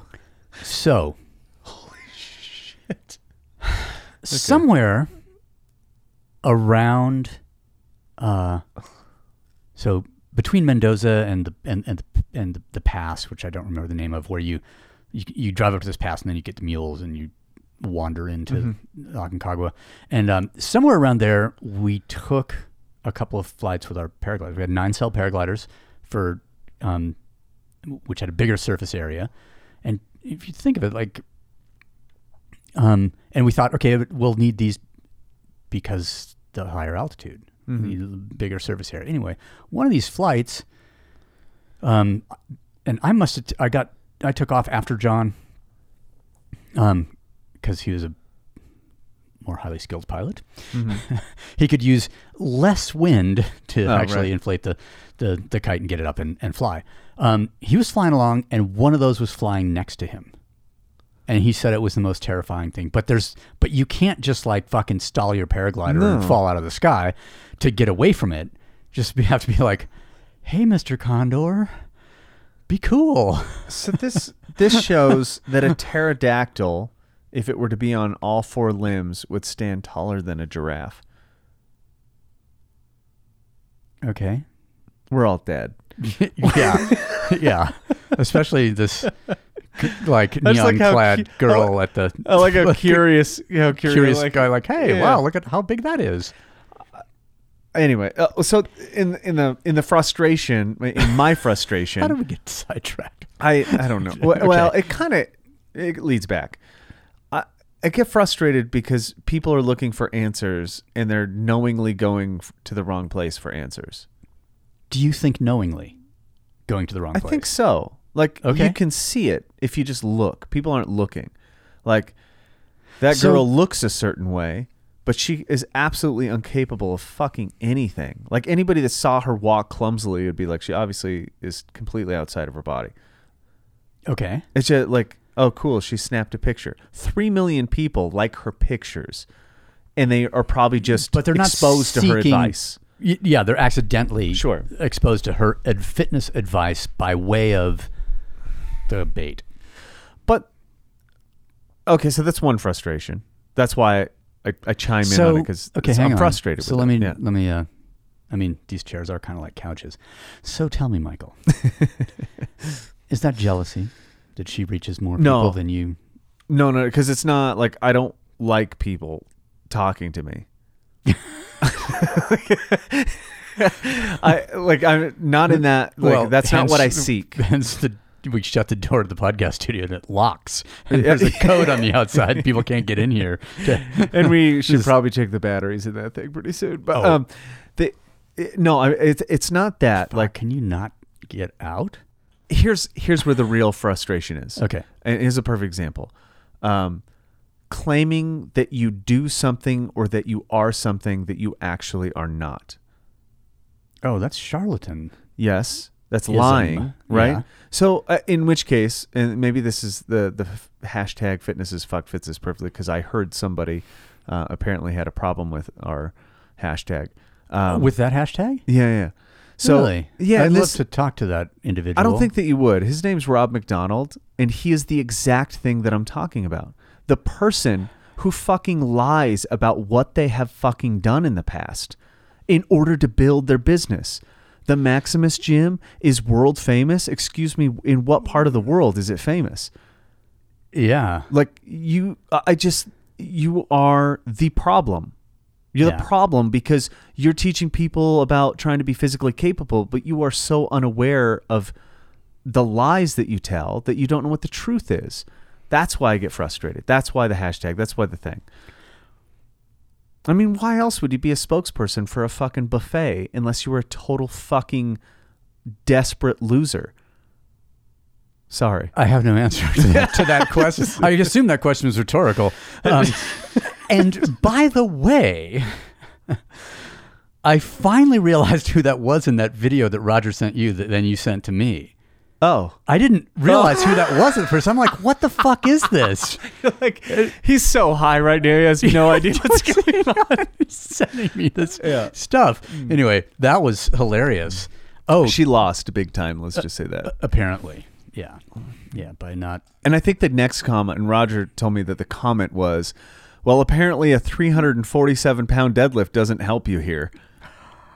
so holy Shit. somewhere around uh so between Mendoza and the and and the, and the, the pass which I don't remember the name of where you you, you drive up to this pass and then you get the mules and you wander into Aconcagua. And um, somewhere around there we took a couple of flights with our paragliders. We had nine cell paragliders for um which had a bigger surface area. And if you think of it like um, and we thought, okay, we'll need these because the higher altitude, need a bigger surface area. Anyway, one of these flights, um, and I must have, t- I got, I took off after John, um, because he was a more highly skilled pilot. he could use less wind to Oh, actually right. inflate the, the, the kite and get it up and, and fly. Um, he was flying along, and one of those was flying next to him and he said it was the most terrifying thing. But there's, but you can't just like fucking stall your paraglider and fall out of the sky to get away from it. Just be, have to be like, hey, Mister Condor, be cool. So this this shows that a pterodactyl, if it were to be on all four limbs, would stand taller than a giraffe. Okay. We're all dead. yeah, yeah. Especially this like like neon how clad cu- girl at the I like a curious, you know, curious, curious like, guy. Like, hey, yeah. wow, look at how big that is. Anyway, uh, so in in the in the frustration, in my frustration, How did we get sidetracked? I I don't know. Well, well, it kind of it leads back. I get frustrated because people are looking for answers and they're knowingly going f- to the wrong place for answers. Do you think knowingly going to the wrong place? I place? think so. Like Okay. you can see it if you just look. People aren't looking. Like that So- girl looks a certain way, but she is absolutely incapable of fucking anything. Like anybody that saw her walk clumsily would be like, she obviously is completely outside of her body. Okay. It's just like, oh, cool, she snapped a picture. Three million people like her pictures, and they are probably just but they're not exposed to her advice. Y- Yeah, they're accidentally Sure. exposed to her ad- fitness advice by way of the bait. But okay, so that's one frustration. That's why I, I chime in on it because okay, I'm on. frustrated. So with let me Yeah. let me. Uh, I mean, these chairs are kind of like couches. So tell me, Michael, is that jealousy that she reaches more No. people than you? No, no, because it's not like I don't like people talking to me. I like I'm not in that. Like, that's not what I seek. Hence the we shut the door to the podcast studio and it locks. And there's a code on the outside. People can't get in here. and we should probably check the batteries in that thing pretty soon. But Oh. um, the it- no, I, it's it's not that. like, Like can you not get out? Here's here's where the real frustration is. Okay. and here's a perfect example. Um, claiming that you do something or that you are something that you actually are not. Oh, that's charlatan. Yes, that's Ism, lying, right? yeah. So, uh, in which case, and maybe this is the the f- hashtag fitness is fuck fits this perfectly because I heard somebody uh, apparently had a problem with our hashtag. Um, With that hashtag? yeah, yeah. So really? yeah, I'd and love to talk to that individual. I don't think that you would. His name's Rob McDonald, and he is the exact thing that I'm talking about. The person who fucking lies about what they have fucking done in the past in order to build their business. The Maximus Gym is world famous. Excuse me, in what part of the world is it famous? Yeah. Like you I just you are the problem. You're Yeah. the problem because you're teaching people about trying to be physically capable, but you are so unaware of the lies that you tell that you don't know what the truth is. That's why I get frustrated. That's why the hashtag. That's why the thing. I mean, why else would you be a spokesperson for a fucking buffet unless you were a total fucking desperate loser? Sorry. I have no answer to that, to that question. I assume that question is rhetorical. Um, and by the way, I finally realized who that was in that video that Roger sent you that then you sent to me. Oh. I didn't realize oh. who that was at first. I'm like, what the fuck is this? like he's so high right now, he has no idea what's going on. He's sending me this Yeah. stuff. Mm. Anyway, that was hilarious. Oh, She lost big time. Let's uh, just say that. apparently. Yeah. Yeah, by not And I think the next comment, and Roger told me that the comment was, "Well, apparently a 347 pound deadlift doesn't help you here."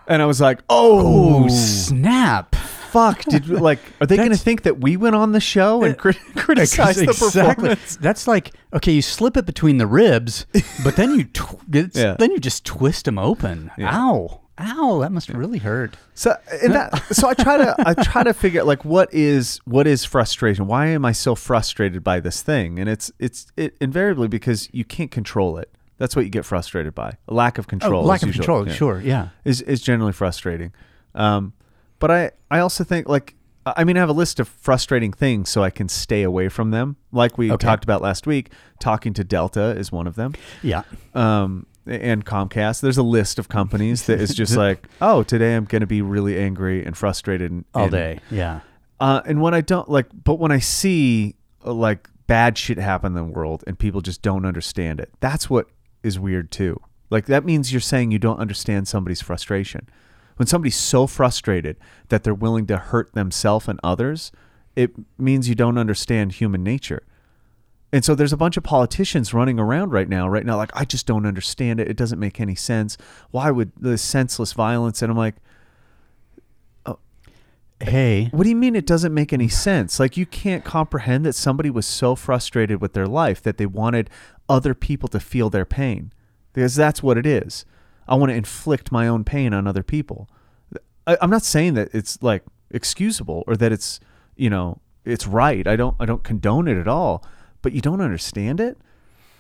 And I was like, "Oh, Oh, snap. fuck! Did like are they going to think that we went on the show and uh, crit- criticize the Exactly. performance?" That's like okay, you slip it between the ribs, but then you tw- it's, Yeah. then you just twist them open. Yeah. Ow, ow, that must really hurt. So and that, so I try to I try to figure out like what is what is frustration? Why am I so frustrated by this thing? And it's it's it invariably because you can't control it. That's what you get frustrated by. A lack of control. oh, lack of usually- control. yeah. Sure, yeah. is is generally frustrating. Um, but I I also think like I mean I have a list of frustrating things so I can stay away from them. Like we Okay. talked about last week, talking to Delta is one of them. Yeah. Um, and Comcast. There's a list of companies that is just like, oh, today I'm going to be really angry and frustrated and, All and- day. Yeah. Uh, and when I don't like, but when I see uh, like bad shit happen in the world and people just don't understand it, that's what is weird too. Like that means you're saying you don't understand somebody's frustration. When somebody's so frustrated that they're willing to hurt themselves and others, it means you don't understand human nature. And so there's a bunch of politicians running around right now, right now, like, I just don't understand it. It doesn't make any sense. Why would the senseless violence? And I'm like, oh, Hey. what do you mean it doesn't make any sense? Like you can't comprehend that somebody was so frustrated with their life that they wanted other people to feel their pain. Because that's what it is. I want to inflict my own pain on other people. I, I'm not saying that it's like excusable or that it's, you know, it's right. I don't I don't condone it at all. But you don't understand it?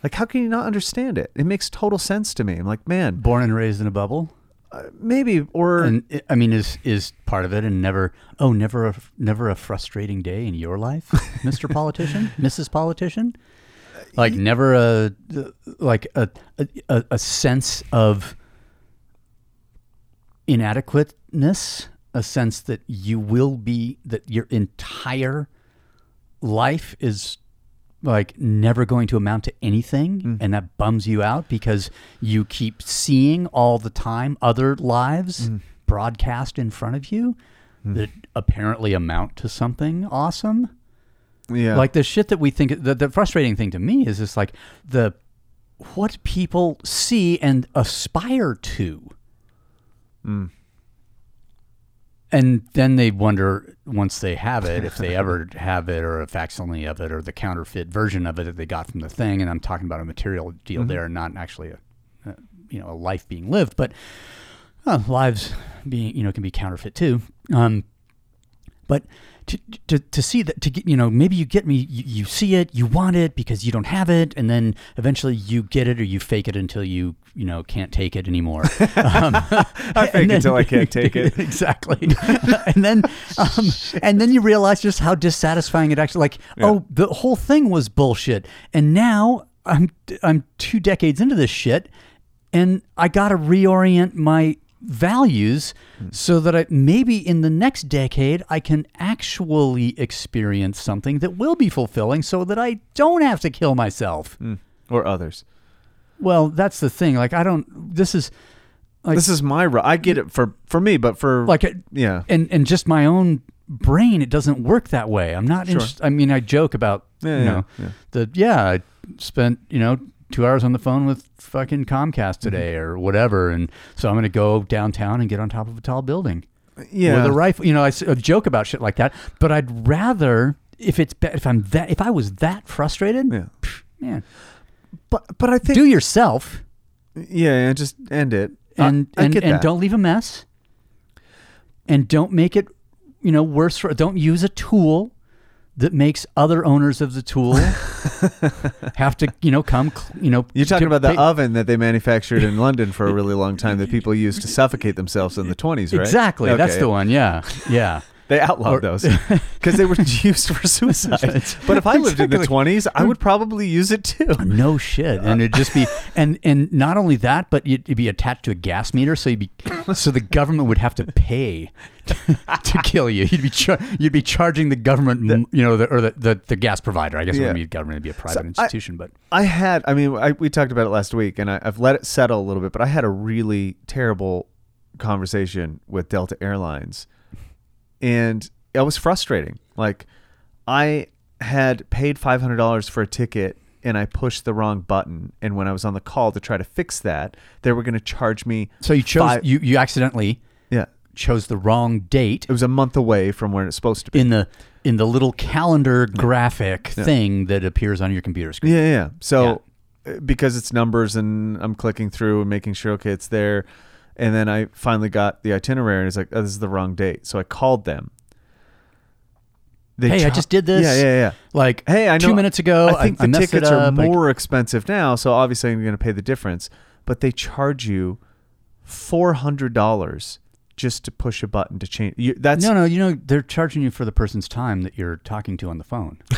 Like how can you not understand it? It makes total sense to me. I'm like, man, Born and raised in a bubble. Uh, maybe or And I mean, is is part of it, and never, oh, never a never a frustrating day in your life, Mister Politician, Mrs. Politician, like never a like a a, a sense of inadequateness, a sense that you will be that your entire life is like never going to amount to anything mm. and that bums you out because you keep seeing all the time other lives mm. broadcast in front of you mm. that apparently amount to something awesome. Yeah. like the shit that we think the, the frustrating thing to me is just like the what people see and aspire to and then they wonder once they have it if they ever have it or a facsimile of it or the counterfeit version of it that they got from the thing. And i'm talking about a material deal there not actually a, a you know a life being lived. But uh, lives being you know can be counterfeit too. Um, but to, to, to see that to get you know maybe you get me you, you see it you want it because you don't have it and then eventually you get it or you fake it until you you know can't take it anymore. Um, I fake then- until I can't take it. exactly. And then um, and then you realize just how dissatisfying it actually like oh the whole thing was bullshit. And now i'm i'm two decades into this shit and i gotta reorient my values hmm. so that I maybe in the next decade I can actually experience something that will be fulfilling so that I don't have to kill myself. Hmm. or others. Well, that's the thing. Like I don't this is like this is my I get it for for me, but for like yeah, and and just my own brain it doesn't work that way. I'm not interest- I mean I joke about Yeah, you yeah, know yeah. the yeah, I spent, you know, 2 hours on the phone with fucking Comcast today Mm-hmm. or whatever and so I'm going to go downtown and get on top of a tall building. yeah. with a rifle. You know, I joke about shit like that, but I'd rather if it's if I'm that if I was that frustrated, Yeah. pff, man, but but I think do yourself yeah, yeah, just end it. I- and I, and get and that. don't leave a mess, and don't make it, you know, worse. For, don't use a tool that makes other owners of the tool have to, you know, come, you know. You're talking about the pay- oven that they manufactured in London for a really long time that people used to suffocate themselves in the 20s, right? Exactly, that's the one. Yeah, yeah. They outlawed Or- those because they were used for suicide. But if I lived in the 20s, I would probably use it too. No shit, and it'd just be, and and not only that, but you'd, you'd be attached to a gas meter, so you'd be, so the government would have to pay to kill you. You'd be, char- you'd be charging the government, m you know, the, or the, the the gas provider. I guess it Yeah. wouldn't be government; it'd be a private I- institution. but I had, I mean, I, we talked about it last week, and I, I've let it settle a little bit, but I had a really terrible conversation with Delta Airlines, and it was frustrating. Like, I had paid five hundred dollars for a ticket, and I pushed the wrong button, and when I was on the call to try to fix that, they were going to charge me. so you chose, five- you you accidentally yeah, chose the wrong date it was a month away from where it's supposed to be. in the in the little calendar graphic thing that appears on your computer screen. Yeah, yeah. yeah. So uh, because it's numbers and I'm clicking through and making sure okay it's there, and then I finally got the itinerary and it's like oh, this is the wrong date. So I called them. They Hey, I just did this. Yeah, yeah, yeah. Like Hey, I know. two minutes ago, I think I, the it tickets are up, like- more expensive now, so obviously I'm going to pay the difference. But they charge you four hundred dollars just to push a button to change. You, that's no, no, you know they're charging you for the person's time that you're talking to on the phone.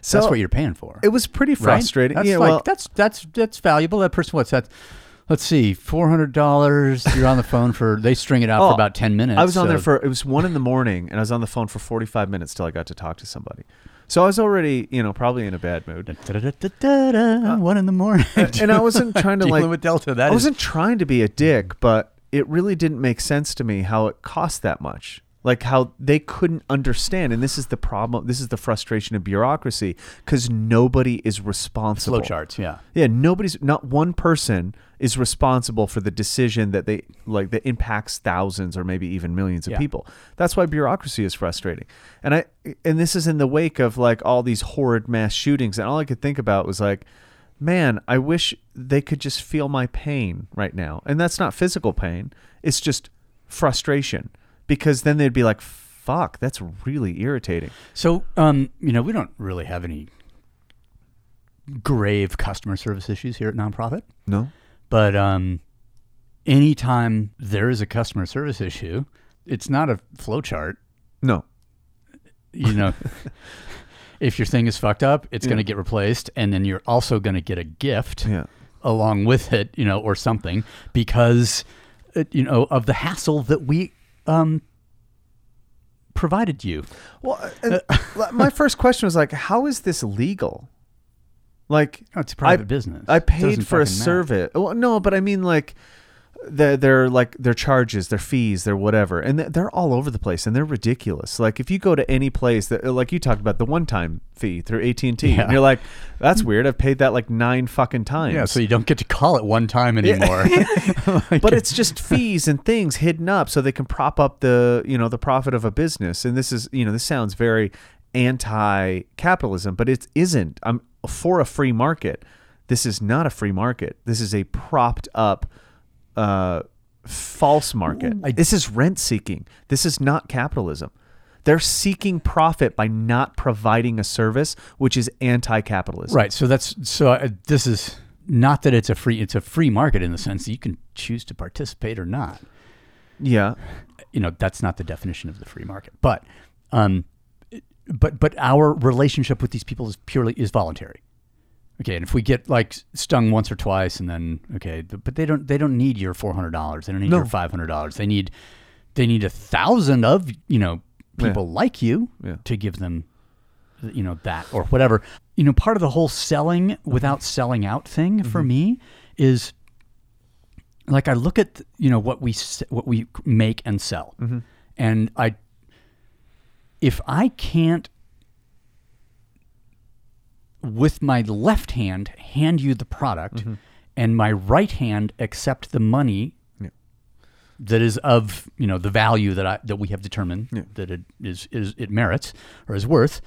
so That's what you're paying for. It was pretty right? frustrating. That's yeah, like well, that's that's that's valuable. That person, what's that? Let's see, four hundred dollars. You're on the phone for. They string it out Oh, for about ten minutes. I was on there for it was one in the morning, and I was on the phone for forty five minutes till I got to talk to somebody. So I was already, you know, probably in a bad mood. Da-da-da-da-da, one in the morning. and I wasn't trying to like. with Delta. That I is- wasn't trying to be a dick, but it really didn't make sense to me how it cost that much. Like how they couldn't understand, and this is the problem. This is the frustration of bureaucracy because nobody is responsible. flowcharts. Yeah. Yeah, nobody's not one person is responsible for the decision that they like that impacts thousands or maybe even millions of Yeah. people. That's why bureaucracy is frustrating. And I and this is in the wake of like all these horrid mass shootings and all I could think about was like man, I wish they could just feel my pain right now. And that's not physical pain. It's just frustration because then they'd be like fuck, that's really irritating. So, um, you know, we don't really have any grave customer service issues here at nonprofit. No? But um, anytime there is a customer service issue, it's not a flowchart. No. You know, if your thing is fucked up, it's going to get replaced, and then you're also going to get a gift Yeah. along with it, you know, or something because, uh, you know, of the hassle that we um, provided you. Well, and my first question was like, how is this legal? Like, Oh, it's private I, business. I paid for a matter. service. Well, no, but I mean like. Their, their like their charges, their fees, their whatever, and they're- all over the place, and they're ridiculous. Like if you go to any place that, like you talked about, the one-time fee through AT and T, and you're like, "That's weird. I've paid that like nine fucking times." Yeah, so you don't get to call it one time anymore. but it's just fees and things hidden up so they can prop up the you know the profit of a business and this is you know this sounds very anti-capitalism but it isn't i'm for a free market this is not a free market this is a propped up uh false market this is rent seeking this is not capitalism they're seeking profit by not providing a service which is anti-capitalism Right. So that's so uh, this is not that it's a free it's a free market in the sense that you can choose to participate or not. yeah You know, that's not the definition of the free market. But um but but our relationship with these people is purely is voluntary. Okay, and if we get like stung once or twice, and then okay, but they don't they don't need your four hundred dollars. They don't need No. your five hundred dollars. They need they need a thousand of you know Yeah. people like you Yeah. to give them you know that or whatever. You know, part of the whole selling without selling out thing for mm-hmm. me is like I look at you know what we what we make and sell, mm-hmm. and I if I can't with my left hand hand you the product mm-hmm. and my right hand accept the money Yeah. that is of you know the value that I that we have determined Yeah. that it is is it merits or is worth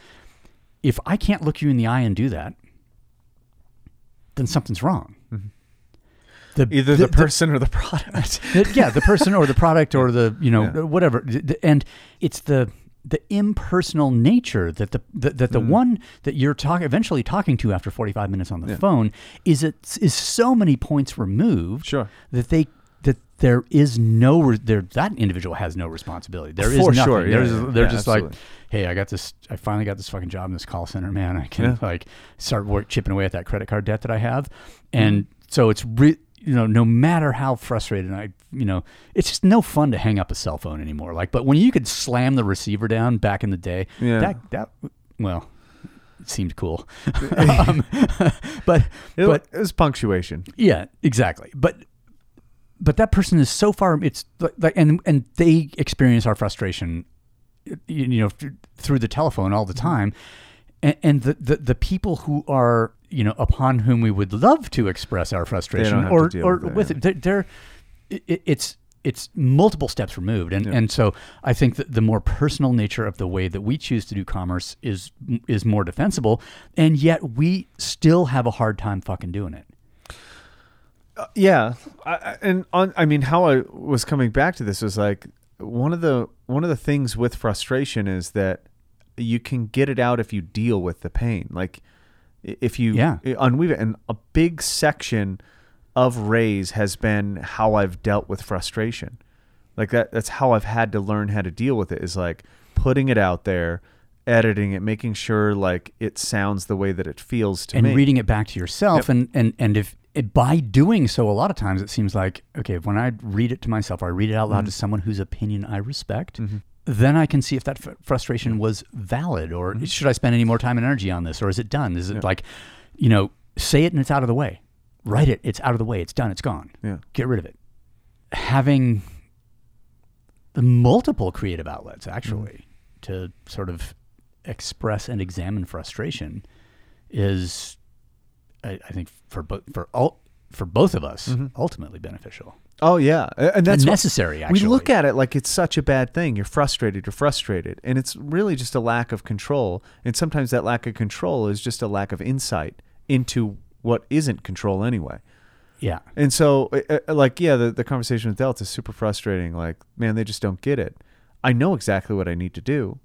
if I can't look you in the eye and do that then something's wrong mm-hmm. the, Either the, person or the product. the- yeah, the person or the product or the you know Yeah. whatever, and it's the the impersonal nature that the, the that the one that you're talking eventually talking to after 45 minutes on the Mm. Yeah. phone is it is so many points removed Sure. that they that there is no re- there that individual has no responsibility. There is For nothing. sure, yeah, There's yeah, they're yeah, just absolutely. like, hey, I got this. I finally got this fucking job in this call center, man. I can like start work chipping away at that credit card debt that I have, Mm-hmm. and so it's re- you know no matter how frustrated I you know it's just no fun to hang up a cell phone anymore. Like, but when you could slam the receiver down back in the day, Yeah. that that well. It seemed cool, um, but It, but it was punctuation. yeah, exactly. But but that person is so far. It's like, and and they experience our frustration, you, you know, through the telephone all the Mm-hmm. time. And, and the, the the people who are you know upon whom we would love to express our frustration or or with it, they're, it, it's it's multiple steps removed. And, and so I think that the more personal nature of the way that we choose to do commerce is is more defensible. And yet we still have a hard time fucking doing it. Uh, yeah. I, and on i mean how i was coming back to this was like one of the one of the things with frustration is that you can get it out if you deal with the pain. Like if you Yeah. unweave it and a big section of RAZE has been how i've dealt with frustration like that that's how i've had to learn how to deal with it is like putting it out there editing it making sure like it sounds the way that it feels to and me And reading it back to yourself Yep. and and and if it, by doing so a lot of times it seems like okay when i read it to myself or i read it out loud Mm-hmm. to someone whose opinion i respect then i can see if that f- frustration was valid or Mm-hmm. should i spend any more time and energy on this or is it done? Is it like you know say it and it's out of the way. Write it. It's out of the way. It's done. It's gone. Yeah. get rid of it. Having the multiple creative outlets actually to sort of express and examine frustration is I, I think for both for all for both of us ultimately beneficial Oh yeah, and that's necessary. Actually, We look at it like it's such a bad thing. You're frustrated. You're frustrated, and it's really just a lack of control. And sometimes that lack of control is just a lack of insight into what isn't control anyway. yeah, And so, uh, uh, like, yeah, the, the conversation with Delta is super frustrating. Like, man, they just don't get it. I know exactly what I need to do.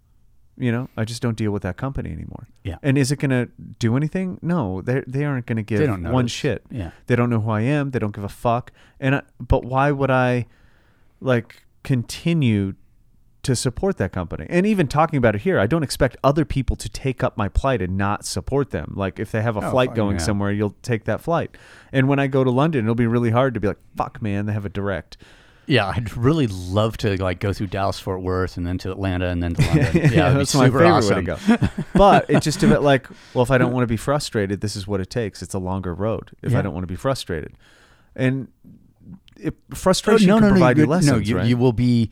You know, I just don't deal with that company anymore. Yeah. And is it going to do anything? No, they they aren't going to give They don't one notice. shit. Yeah. They don't know who I am. They don't give a fuck. And I, but why would I, like, continue to support that company? And even talking about it here, I don't expect other people to take up my plight and not support them. Like, if they have a Oh, flight fuck, going yeah. somewhere, you'll take that flight. And when I go to London, it'll be really hard to be like, fuck, man, they have a direct. Yeah. I'd really love to like go through Dallas, Fort Worth, and then to Atlanta, and then to London. Yeah, be that's my favorite awesome. way to go. But it's just a bit like, well, if I don't want to be frustrated, this is what it takes. It's a longer road. If Yeah. I don't want to be frustrated, and it, frustration Oh, no, can no, provide no, you lessons, No, you, right? you will be.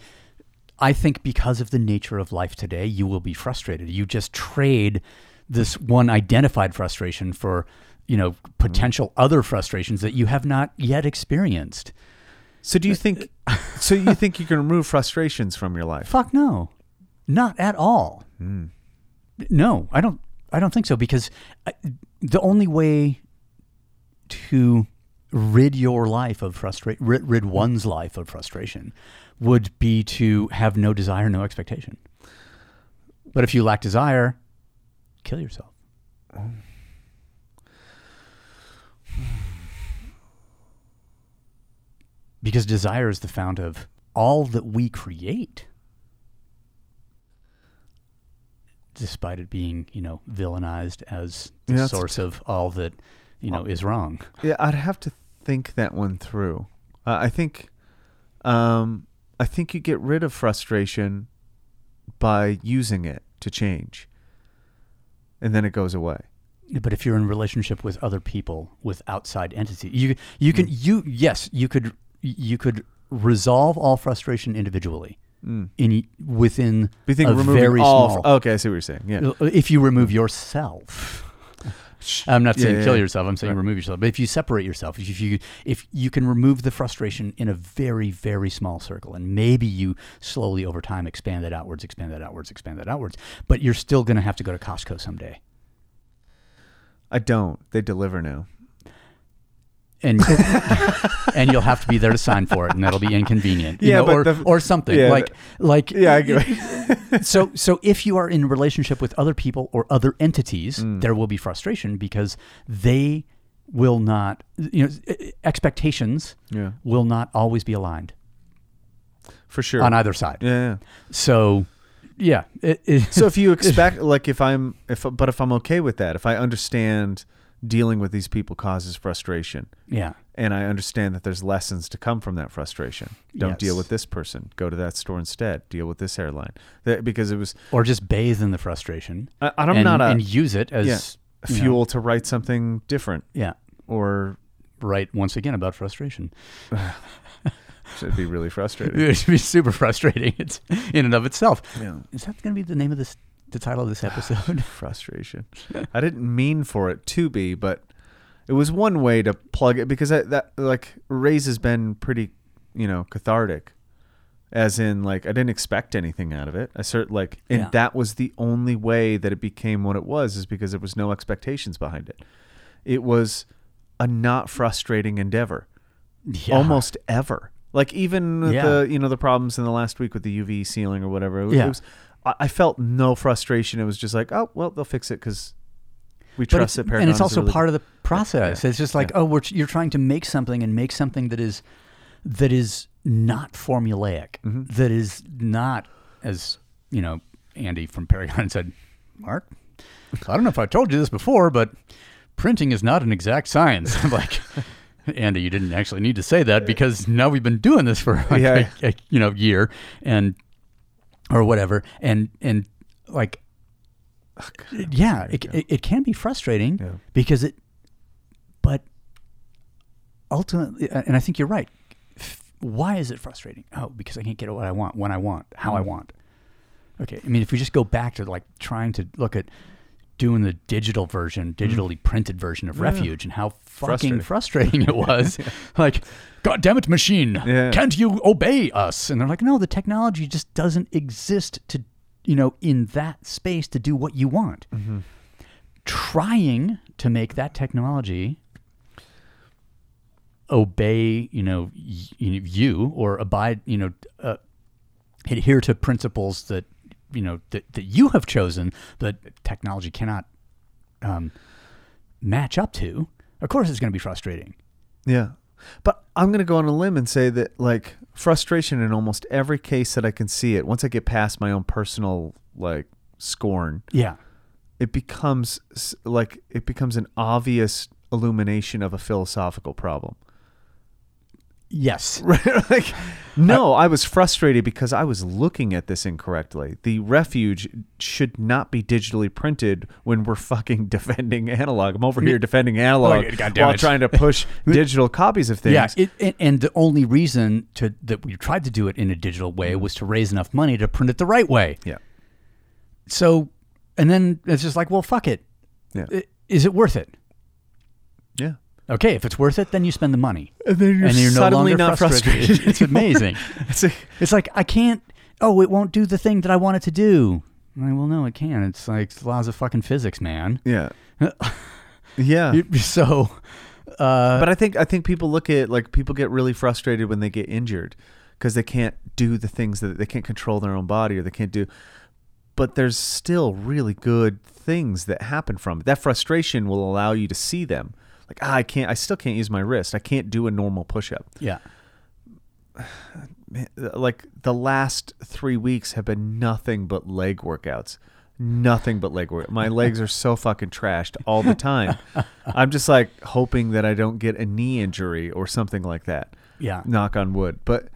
I think because of the nature of life today, you will be frustrated. You just trade this one identified frustration for, you know, mm-hmm. potential other frustrations that you have not yet experienced. So do you think? Uh, so you think you can remove frustrations from your life? Fuck no, not at all. Hmm. No, I don't. I don't think so because I, the only way to rid your life of frustration, rid, rid one's life of frustration, would be to have no desire, no expectation. But if you lack desire, kill yourself. Oh. Because desire is the fount of all that we create. despite it being you know villainized as the Yeah, source of all that you know is wrong. Yeah, I'd have to think that one through. Uh, I think, um, I think you get rid of frustration by using it to change, and then it goes away. But if you're in relationship with other people, with outside entities, you you can you yes you could you could resolve all frustration individually hmm. in within you think a very all? small. fr- okay, I see what you're saying. Yeah, If you remove yourself. I'm not Yeah, saying yeah, kill yeah. yourself. I'm saying Right. remove yourself. But if you separate yourself, if you if you can remove the frustration in a very very small circle, and maybe you slowly over time expand that outwards, expand that outwards, expand that outwards, but you're still going to have to go to Costco someday. I don't. They deliver now. And and you'll have to be there to sign for it, and that'll be inconvenient. you Yeah, know, or the- or something yeah, like like Yeah, I get so so if you are in relationship with other people or other entities, Mm. there will be frustration because they will not you know expectations Yeah, will not always be aligned for sure. on either side. yeah. yeah. So yeah, it, it, So if you expect, like, if I'm, if but if I'm okay with that, if I understand dealing with these people causes frustration, yeah and I understand that there's lessons to come from that frustration. Don't deal with this person. Go to that store instead. Deal with this airline. That, because it was. or just bathe in the frustration I, I'm and, not a and use it as yeah, you know, fuel to write something different yeah or write once again about frustration. It should be really frustrating. It would be super frustrating. It's in and of itself. Yeah. Is that going to be the name of this, the title of this episode? frustration. I didn't mean for it to be, but it was one way to plug it because I, that like RAZE has been pretty, you know, cathartic. As in, like I didn't expect anything out of it. I cert like, and Yeah. that was the only way that it became what it was, is because there was no expectations behind it. It was a not frustrating endeavor, Yeah. almost ever. Like even Yeah. the you know the problems in the last week with the UV sealing or whatever. It, was- Yeah. it was, I, I felt no frustration. It was just like, oh well, they'll fix it because we But trust that Paragon. and it's also really- part of the process. Yeah. It's just like, Yeah. oh, we're, you're trying to make something and make something that is that is not formulaic, Mm-hmm. that is not as you know. Andy from Paragon said, "Mark, I don't know if I told you this before, but printing is not an exact science." I'm like. Andy, you didn't actually need to say that because now we've been doing this for like Yeah. a, a, you know year and or whatever, and and like yeah, it, it, it can be frustrating Yeah. because it, but ultimately, and I think you're right. Why is it frustrating? Oh, because I can't get what I want when I want, how Mm. I want. Okay, I mean, if we just go back to like trying to look at doing the digital version, digitally printed version of Refuge, and how fucking Mm. Frustrating. frustrating it was. like, God damn it, machine! Yeah. Can't you obey us? And they're like, no, the technology just doesn't exist to, you know, in that space to do what you want. Mm-hmm. Trying to make that technology obey, you know, y- you, you or abide, you know, uh, adhere to principles that, you know, that, that you have chosen that technology cannot um, match up to. Of course, it's going to be frustrating. Yeah. But I'm going to go on a limb and say that like frustration in almost every case that I can see it, once I get past my own personal like scorn, Yeah. it becomes like it becomes an obvious illumination of a philosophical problem. Yes. Like, no, I was frustrated because I was looking at this incorrectly. The refuge should not be digitally printed when we're fucking defending analog. I'm over here defending analog oh, goddamn while it. trying to push digital copies of things. Yeah, it, and, and the only reason to that we tried to do it in a digital way was to raise enough money to print it the right way. yeah. So, and then it's just like, well, fuck it. Yeah. Is it worth it? Okay, if it's worth it, then you spend the money, And then you're, and you're no suddenly longer not frustrated. frustrated. It's amazing. It's like, it's like I can't. Oh, it won't do the thing that I want it to do. Like, well, no, it can. It's like laws of fucking physics, man. yeah. yeah. So, uh, but I think I think people look at like people get really frustrated when they get injured because they can't do the things that they can't control their own body or they can't do. But there's still really good things that happen from it. That frustration will allow you to see them. Like ah, I can't. I still can't use my wrist. I can't do a normal push-up. yeah, Man, Like the last three weeks have been nothing but leg workouts. nothing but leg work. My legs are so fucking trashed all the time. I'm just like hoping that I don't get a knee injury or something like that. Yeah. Knock on wood. But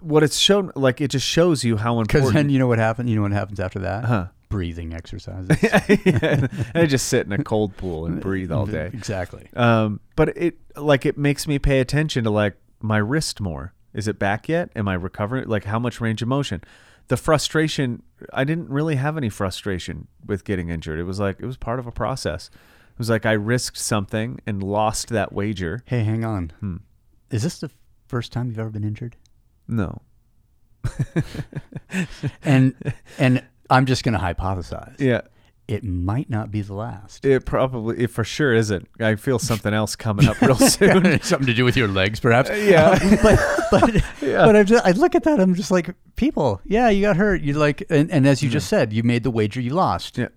what it's shown, like, it just shows you how important. Because then you know what happened. You know what happens after that? Huh. Breathing exercises. and I just sit in a cold pool and breathe all day. Exactly. Um, but it like it makes me pay attention to like my wrist more. Is it back yet? Am I recovering? Like how much range of motion? The frustration. I didn't really have any frustration with getting injured. It was like it was part of a process. It was like I risked something and lost that wager. Hey, hang on. Hmm. Is this the first time you've ever been injured? No. And and I'm just going to hypothesize. Yeah. It might not be the last. It probably, it for sure isn't. I feel something else coming up real soon. Something to do with your legs, perhaps. Yeah. Um, but but Yeah. but I just I look at that. I'm just like people. Yeah, you got hurt. You like, and, and as you just said, you made the wager. You lost. Yeah.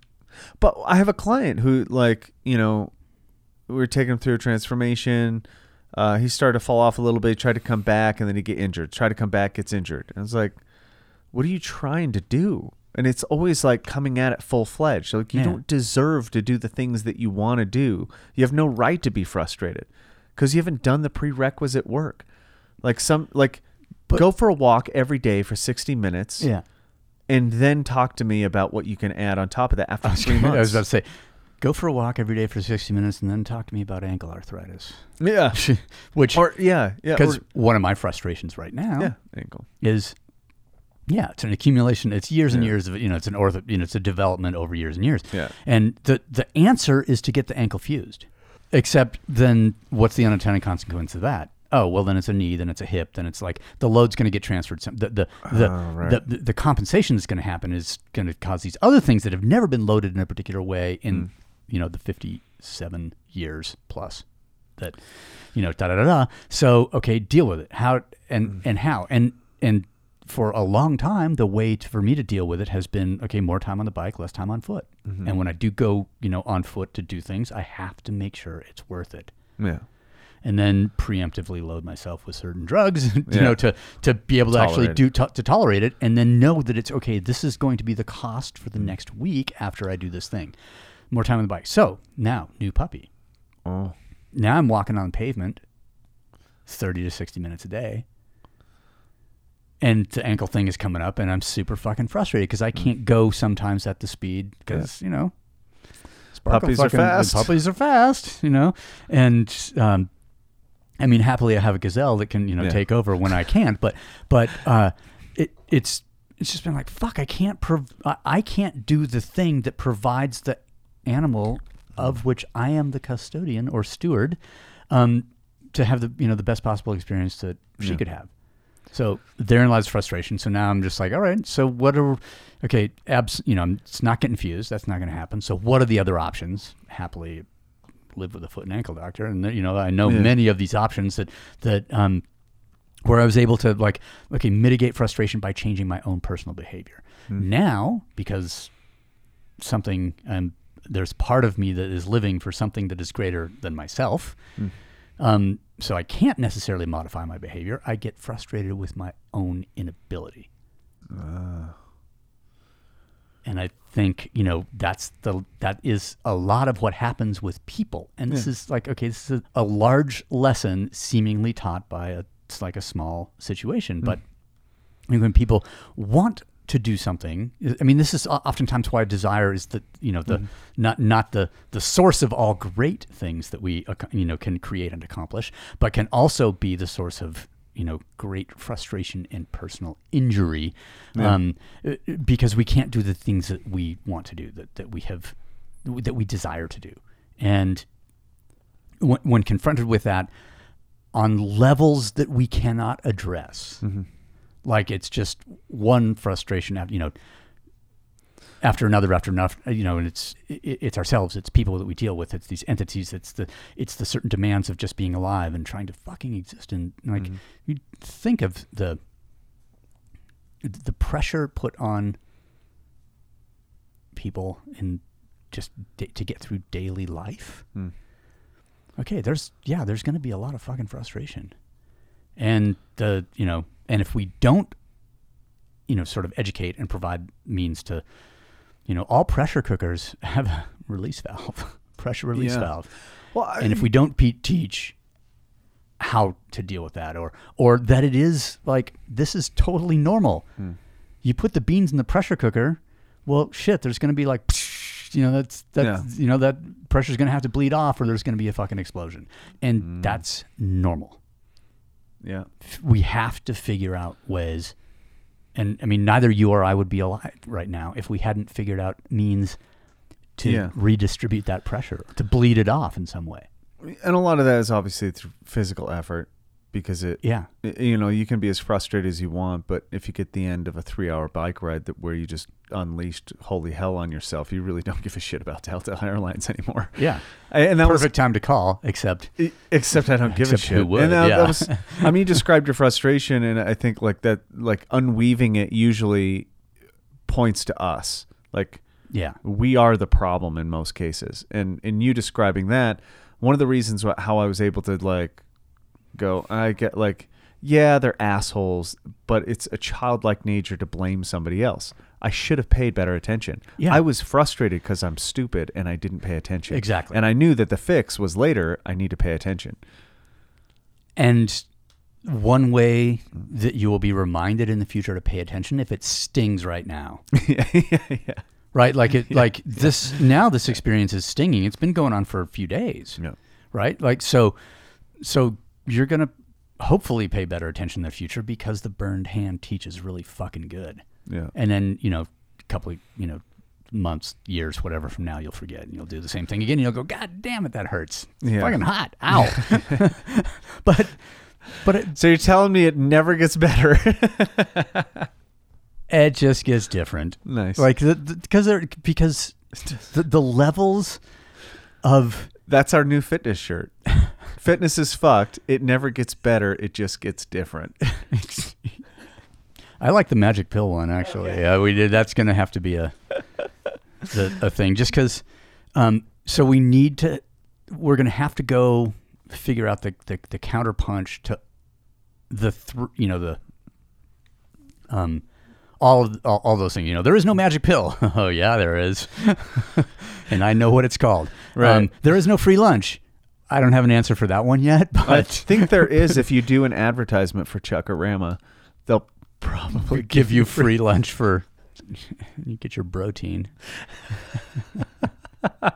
But I have a client who, like, you know, we were taking him through a transformation. Uh, he started to fall off a little bit, tried to come back, and then he get injured. Tried to come back, gets injured. And I was like, what are you trying to do? And it's always like coming at it full fledged. Like, you Yeah. don't deserve to do the things that you want to do. You have no right to be frustrated because you haven't done the prerequisite work. Like, some, like, go for a walk every day for 60 minutes Yeah. and then talk to me about what you can add on top of that after three months. I was about to say, go for a walk every day for 60 minutes, and then talk to me about ankle arthritis. Yeah. Which Or yeah, yeah. because one of my frustrations right now yeah, ankle. is yeah it's an accumulation it's years and Yeah. years of you know it's an ortho you know it's a development over years and years Yeah. and the the answer is to get the ankle fused except then what's the unintended consequence of that oh well then it's a knee then it's a hip then it's like the load's going to get transferred some the the the, Oh, right. the, the, the compensation that's going to happen is going to cause these other things that have never been loaded in a particular way in Mm. you know the 57 years plus that you know da da da da so okay deal with it how and Mm. and how and and for a long time the way to, for me to deal with it has been okay more time on the bike less time on foot Mm-hmm. and when i do go you know on foot to do things i have to make sure it's worth it Yeah. and then preemptively load myself with certain drugs, you Yeah. know, to to be able to actually do to, to tolerate it, and then know that it's okay. This is going to be the cost for the next week after I do this thing. More time on the bike. So now, new puppy. Oh. Now I'm walking on pavement, thirty to sixty minutes a day, and the ankle thing is coming up, and I'm super fucking frustrated because. I can't go sometimes at the speed because you know. Sparkle Puppies are fast. Puppies are fast, you know, and um, I mean, happily, I have a gazelle that can you know Yeah. take over when I can't. But but uh, it it's it's just been like fuck. I can't prov- I, I can't do the thing that provides the animal of which I am the custodian or steward um, to have the you know the best possible experience that she Yeah. could have. So therein lies frustration. So now I'm just like, all right. So what are okay? Abs, you know, it's not getting fused. That's not going to happen. So what are the other options? Happily, live with a foot and ankle doctor, and you know, I know Yeah. many of these options that that um, where I was able to like okay mitigate frustration by changing my own personal behavior. Now because something um, there's part of me that is living for something that is greater than myself. Um, so I can't necessarily modify my behavior. I get frustrated with my own inability. And I think you know that's the that is a lot of what happens with people. And this is like okay, this is a, a large lesson seemingly taught by a it's like a small situation, but when people want to do something, I mean, this is oftentimes why desire is the you know the not not the the source of all great things that we you know can create and accomplish, but can also be the source of you know great frustration and personal injury, um, uh, because we can't do the things that we want to do that that we have that we desire to do, and when, when confronted with that on levels that we cannot address like it's just one frustration after you know after another after another you know and it's it, it's ourselves it's people that we deal with it's these entities it's the it's the certain demands of just being alive and trying to fucking exist. And like mm-hmm. you think of the the pressure put on people in just da- to get through daily life. Hmm. Okay there's yeah there's going to be a lot of fucking frustration. And the you know and if we don't you know sort of educate and provide means to You know, all pressure cookers have a release valve, pressure release Yeah. valve. Well, I- and if we don't pe- teach how to deal with that, or or that it is like this is totally normal. Hmm. You put the beans in the pressure cooker. Well, shit, there's going to be like, you know, that's that Yeah. you know that pressure's going to have to bleed off, or there's going to be a fucking explosion, and Hmm. that's normal yeah, we have to figure out ways and i mean neither you or i would be alive right now if we hadn't figured out means to Yeah. redistribute that pressure to bleed it off in some way. And a lot of that is obviously through physical effort because it yeah. y- you know you can be as frustrated as you want but if you get the end of a three hour bike ride that where you just unleashed holy hell on yourself you really don't give a shit about delta airlines anymore. Yeah. And that perfect time to call except except i don't give a shit. who would, and that, yeah. that was i mean you described your frustration and i think like that like unweaving it usually points to us. Like yeah. we are the problem in most cases. And in you describing that one of the reasons how i was able to like go i get like yeah they're assholes but it's a childlike nature to blame somebody else. I should have paid better attention. Yeah. i was frustrated because i'm stupid and i didn't pay attention. Exactly. and i knew that the fix was later i need to pay attention. And one way that you will be reminded in the future to pay attention if it stings right now. Yeah yeah yeah. Right? Like it like this now this experience is stinging. It's been going on for a few days. Yeah. right? Like so so you're gonna hopefully pay better attention in the future because the burned hand teaches really fucking good. Yeah. And then you know a couple of you know months years whatever from now you'll forget and you'll do the same thing again and you'll go god damn it that hurts. Yeah. fucking hot. Ow. But but it, so you're telling me it never gets better. It just gets different. Nice. Like the, the, because they're because the, the levels of That's our new fitness shirt. Fitness is fucked. It never gets better. It just gets different. I like the magic pill one actually. Yeah, we did. That's going to have to be a the, a thing, just because. Um, so we need to. We're going to have to go figure out the the, the counter punch to the thr you know the um all of all, all those things. You know, there is no magic pill. oh yeah, there is, and I know what it's called. Right. Um, there is no free lunch. I don't have an answer for that one yet, but I think there is if you do an advertisement for Chuck-A-Rama, they'll probably give you free lunch for you get your protein. oh,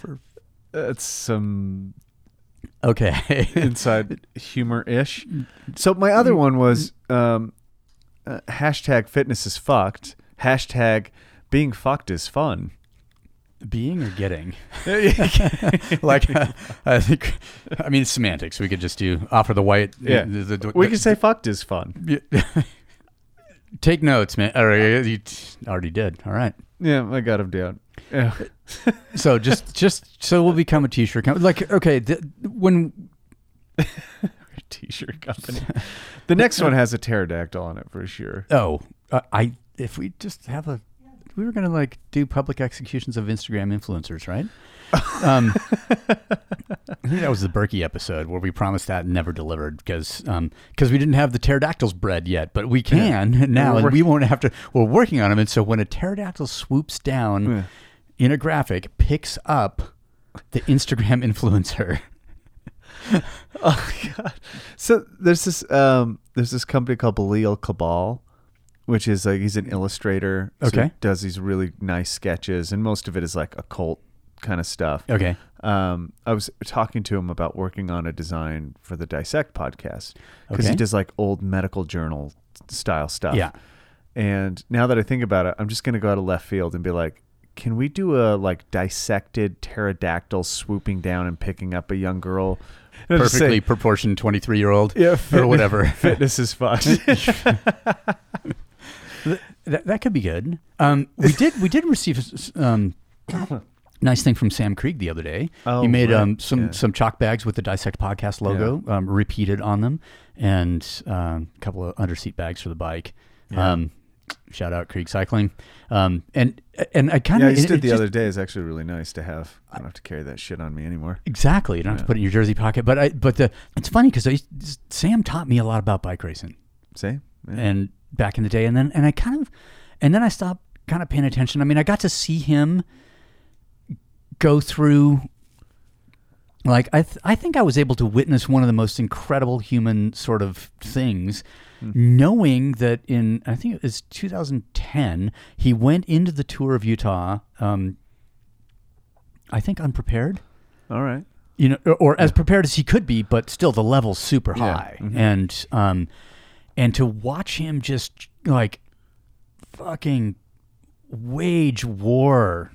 for That's some okay. inside humor ish. So my other one was um, uh, hashtag fitness is fucked. Hashtag being fucked is fun. Being or getting? like, uh, I think. I mean, semantics. We could just do offer the white. Yeah. the- the- the- We can say fucked is fun. take notes, man. Or, uh, you already did. All right. Yeah, I got him down. Yeah. So just, just so we'll become a t-shirt company. Like, okay, when T-shirt company. The next one has a pterodactyl on it for sure. Oh, uh, I if we just have a, we were gonna like do public executions of Instagram influencers, right? um, I think that was the Berkey episode where we promised that and never delivered because because we didn't have the pterodactyls bred yet, but we can now, We're and we won't have to. We're working on them, and so when a pterodactyl swoops down Yeah. in a graphic, picks up the Instagram influencer. Oh god. So there's this um there's this company called Belial Cabal, which is like he's an illustrator. so he Okay. does these really nice sketches, and most of it is like occult kind of stuff. Okay, Um, I was talking to him about working on a design for the Dissect podcast because he does like old medical journal style stuff. yeah, And now that I think about it, I'm just gonna go out of left field and be like, can we do a like dissected pterodactyl swooping down and picking up a young girl? And I'll just say, perfectly proportioned twenty three year old yeah, or whatever. Fitness is fucked. That, that could be good. Um, we did we did receive um, nice thing from Sam Krieg the other day. Oh, he made right. um, some Yeah. some chalk bags with the Dissect Podcast logo um, repeated on them, and um, a couple of underseat bags for the bike. Yeah. Um, shout out Krieg Cycling. Um, and and I kind yeah, of I just did the other day. It's actually really nice to have. I don't have to carry that shit on me anymore. Exactly. You don't have to put it in your jersey pocket. But I but the it's funny because Sam taught me a lot about bike racing. Yeah. and back in the day and then and I kind of and then I stopped kind of paying attention. I mean, I got to see him go through. Like I, th- I think I was able to witness one of the most incredible human sort of things, knowing that in I think it was 2010 he went into the tour of Utah. Um, I think unprepared All right. you know, or, or as prepared as he could be, but still the level's super Yeah. high, Mhm. and um, and to watch him just like fucking wage war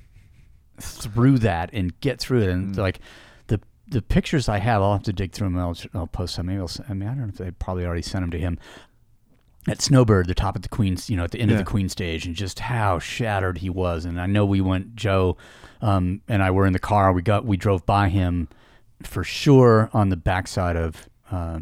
through that and get through it, and like the the pictures I have, I'll have to dig through them. I'll, I'll post some. Maybe I'll, I mean, I don't know if they probably already sent them to him. At Snowbird, the top of the Queen's, you know, at the end of the Queen stage, and just how shattered he was. And I know we went, Joe, um, and I were in the car. We got, we drove by him for sure on the backside of uh,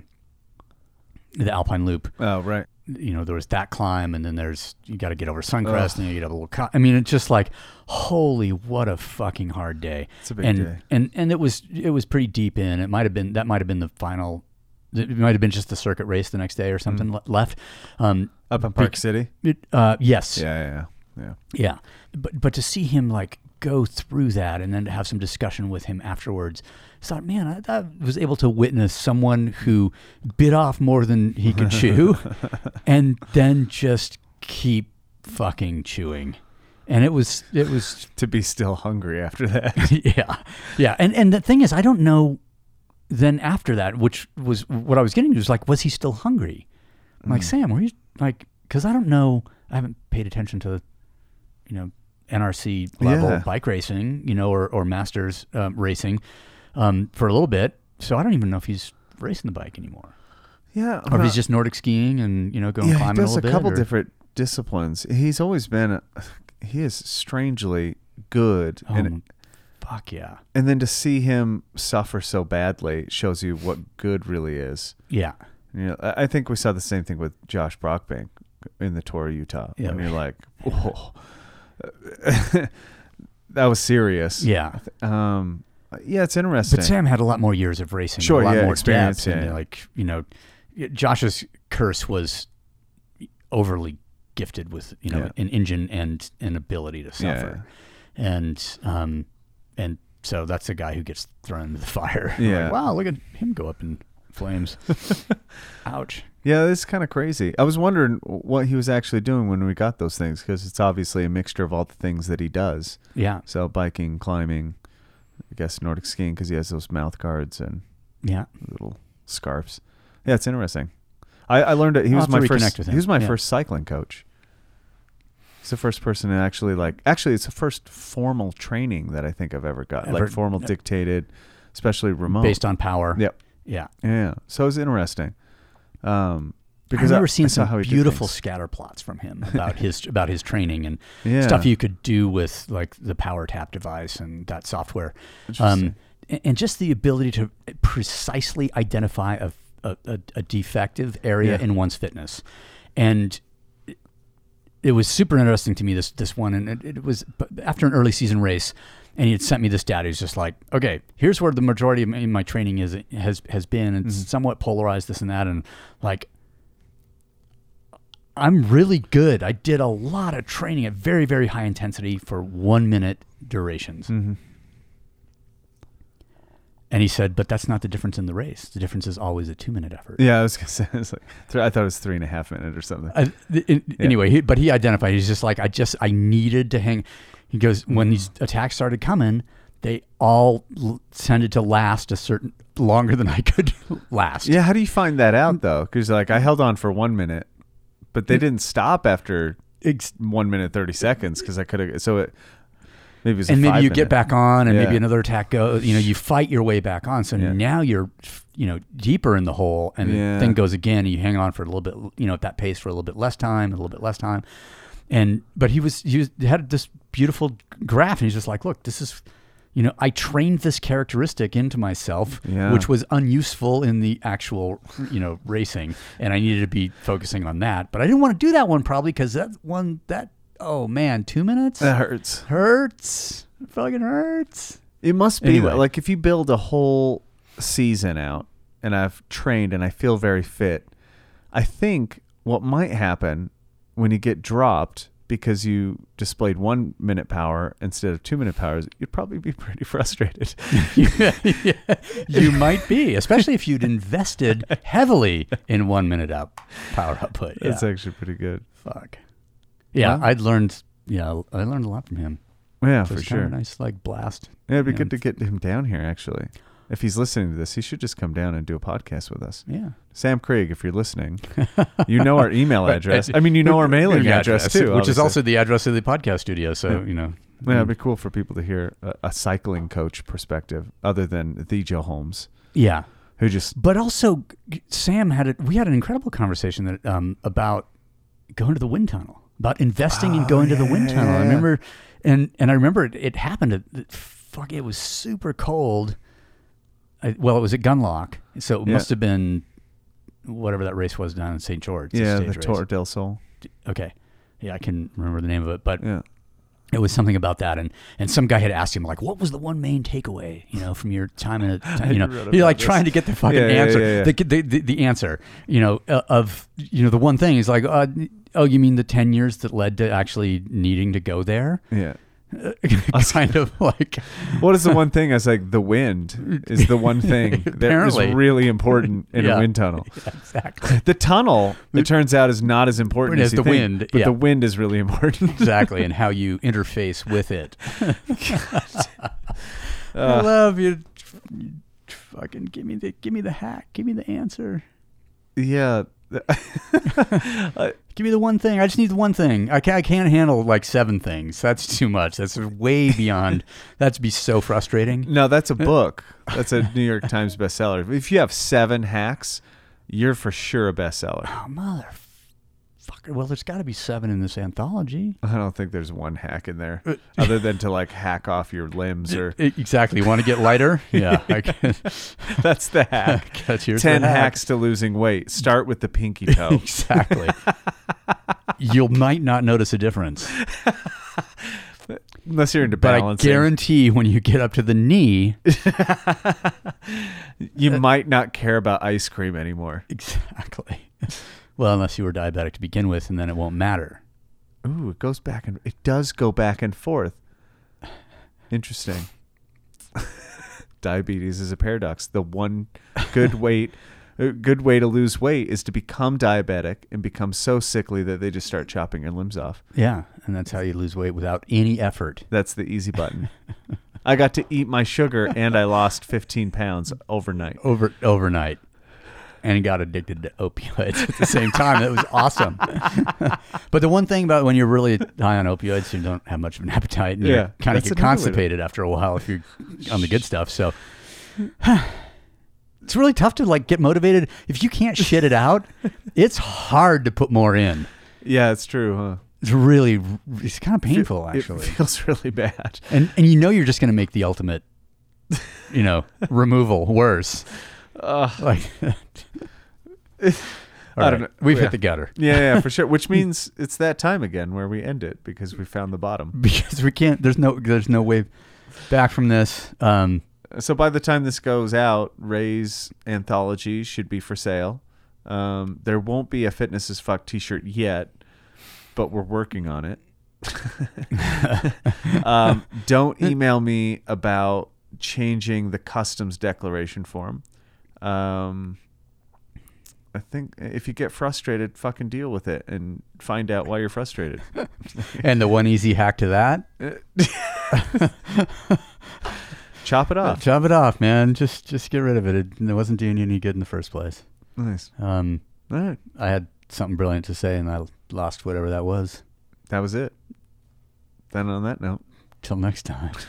the Alpine Loop. Oh, right. You know, there was that climb, and then there's you got to get over Suncrest, and you get up a little. Co- I mean, it's just like, holy, what a fucking hard day. It's a big and, day. and and it was it was pretty deep in. It might have been that might have been the final. It might have been just the circuit race the next day or something Mm. le- left. Um, Up in Park bec- City. it, uh, yes, Yeah, yeah, yeah. yeah. yeah, but but to see him like go through that and then to have some discussion with him afterwards, I thought, man, I, I was able to witness someone who bit off more than he could chew, and then just keep fucking chewing, and it was it was To be still hungry after that. yeah, yeah, and and the thing is, I don't know. Then after that, which was what I was getting to, was like, was he still hungry? I'm like Sam, were you like? Because I don't know. I haven't paid attention to, you know, NRC level Yeah. bike racing, you know, or or masters um, racing, um, for a little bit. So I don't even know if he's racing the bike anymore, yeah. or if he's just Nordic skiing and you know going yeah, he climbing a does little a couple bit. different disciplines. He's always been, a, he is strangely good, Oh, and fuck yeah, and then to see him suffer so badly shows you what good really is. yeah. You know, I think we saw the same thing with Josh Brockbank in the Tour of Utah. Yeah. and you're like, oh, that was serious. Yeah. Um, yeah, it's interesting. But Sam had a lot more years of racing, Sure, a lot yeah, more experience, depth, and like you know, Josh's curse was overly gifted with you know Yeah. an engine and an ability to Yeah, suffer, and um, and so that's the guy who gets thrown into the fire. Yeah. like, wow, look at him go up in flames. Ouch. Yeah, it's kind of crazy. I was wondering what he was actually doing when we got those things because it's obviously a mixture of all the things that he does. Yeah, So biking, climbing, I guess Nordic skiing because he has those mouth guards and yeah. little scarves. Yeah, it's interesting. I, I learned it. He I'll was my first. He was my Yeah. first cycling coach. He's the first person to actually like. Actually, it's the first formal training that I think I've ever got. Ever- like formal dictated, especially remote. Based on power. Yep. Yeah. Yeah. So it's interesting. Um, because I- never seen I some beautiful scatter plots from him about his about his training and Yeah. stuff you could do with like the Power Tap device and that software, um, and, just the ability to precisely identify a a, a, defective area Yeah. in one's fitness, and it- was super interesting to me this this one, and it, it was after an early season race. And he had sent me this data. He's just like, okay, here's where the majority of my, my training is has has been. It's Mm-hmm. somewhat polarized, this and that, and like I'm really good. I did a lot of training at very, very high intensity for one minute durations. Mm-hmm. And he said, but that's not the difference in the race. The difference is always a two minute effort. Yeah, I was gonna say. It's like I thought it was three and a half minute or something. Uh, I, th- in- Anyway, he, but he identified, he's just like, I just, I needed to hang. He goes, when these mm-hmm. attacks started coming, they all l- tended to last a certain, longer than I could last. yeah, how do you find that out mm. though? Because like I held on for one minute, but they didn't stop after Ex- one minute thirty seconds because I could have. So it maybe it was a and maybe you five-minute. get back on and maybe another attack goes you know you fight your way back on so Yeah. now you're you know deeper in the hole and Yeah. the thing goes again and you hang on for a little bit you know at that pace for a little bit less time a little bit less time and but he was he was, had this beautiful graph and he's just like look this is you know i trained this characteristic into myself Yeah. which was unuseful in the actual you know racing and i needed to be focusing on that but i didn't want to do that one probably because that one that oh man two minutes That hurts. hurts. It fucking hurts. It must be Anyway. like if you build a whole season out, and I've trained and I feel very fit. I think what might happen when you get dropped because you displayed one minute power instead of two minute powers, you'd probably be pretty frustrated. you might be, especially if you'd invested heavily in one minute up power output. Yeah. That's actually pretty good. Fuck. Yeah, Wow. I'd learned. Yeah, I learned a lot from him. Yeah, for was kind of sure. nice like blast. Yeah, it'd be good to get him down here. Actually, if he's listening to this, he should just come down and do a podcast with us. Yeah. Sam Craig, if you're listening, you know our email address. I mean, you know our mailing Yeah, address too, which is also the address of the podcast studio. So Yeah. you know, Yeah, it'd be cool for people to hear a, a cycling coach perspective, other than the Joe Holmes, yeah. who just But also, Sam had a, we had an incredible conversation that um, about going to the wind tunnel, about investing in Oh, going to the wind tunnel. yeah, I remember, and and I remember it, it happened. At, it- fuck, it was super cold. I, well, it was at Gunlock, so it Yeah. must have been whatever that race was down in St. George. the yeah, the race. Tour del Sol. Okay, yeah, I can remember the name of it, but Yeah, it was something about that and and some guy had asked him like what was the one main takeaway you know from your time in a you know you're like this. trying to get the fucking Yeah, answer yeah. The, the, the the answer you know uh, of you know the one thing is like uh, oh you mean the 10 years that led to actually needing to go there yeah. kind of like What is the one thing? I was like, the wind is the one thing that is Apparently. really important in Yeah. a wind tunnel. exactly The tunnel, it turns out, is not as important As as you the think, wind, but yeah. the wind is really important. exactly and how you interface with it I Uh, love you you fucking give me the give me the hack give me the answer yeah, Give me the one thing. I just need the one thing. I can't, I can't handle like seven things. That's too much. That's way beyond. That'd be so frustrating. no, that's a uh, book. That's a New York Times bestseller. If you have seven hacks, you're for sure a bestseller. Oh, motherfucker. Well, there's got to be seven in this anthology. I don't think there's one hack in there, Uh, other than to like hack off your limbs or Exactly. You want to get lighter? Yeah. That's the hack. Ten the hack. hacks to losing weight. Start with the pinky toe. Exactly. you might not notice a difference, Unless you're into but I guarantee when you get up to the knee, you might not care about ice cream anymore. exactly. Well, unless you were diabetic to begin with, and then it won't matter. Ooh, it goes back and it does go back and forth. Interesting. Diabetes is a paradox. The one good weight, a uh, good way to lose weight is to become diabetic and become so sickly that they just start chopping your limbs off. Yeah, and that's how you lose weight without any effort. That's the easy button. I got to eat my sugar and I lost 15 pounds overnight. over overnight and got addicted to opioids at the same time. That was awesome. but the one thing about when you're really high on opioids, you don't have much of an appetite and Yeah, you kind of get another way to- constipated after a while if you're on the good stuff. So it's really tough to like get motivated if you can't shit it out. It's hard to put more in. Yeah, it's true, huh? It's really it's kind of painful It actually. feels really bad. and and you know you're just going to make the ultimate you know, removal worse. Like I don't know. We've hit the gutter. Yeah, yeah, for sure. Which means it's that time again where we end it because we found the bottom. because we can't. There's no. There's no way back from this. Um, So by the time this goes out, RAZE anthology should be for sale. Um, there won't be a fitness as fuck T-shirt yet, but we're working on it. um, don't email me about changing the customs declaration form. Um, I think if you get frustrated, fucking deal with it and find out why you're frustrated. and the one easy hack to that: Chop it off. chop it off, man. Just just get rid of it. It, it wasn't doing you any good in the first place. Nice. Um, All right. I had something brilliant to say, and I lost whatever that was. That was it. Then on that note. Till next time.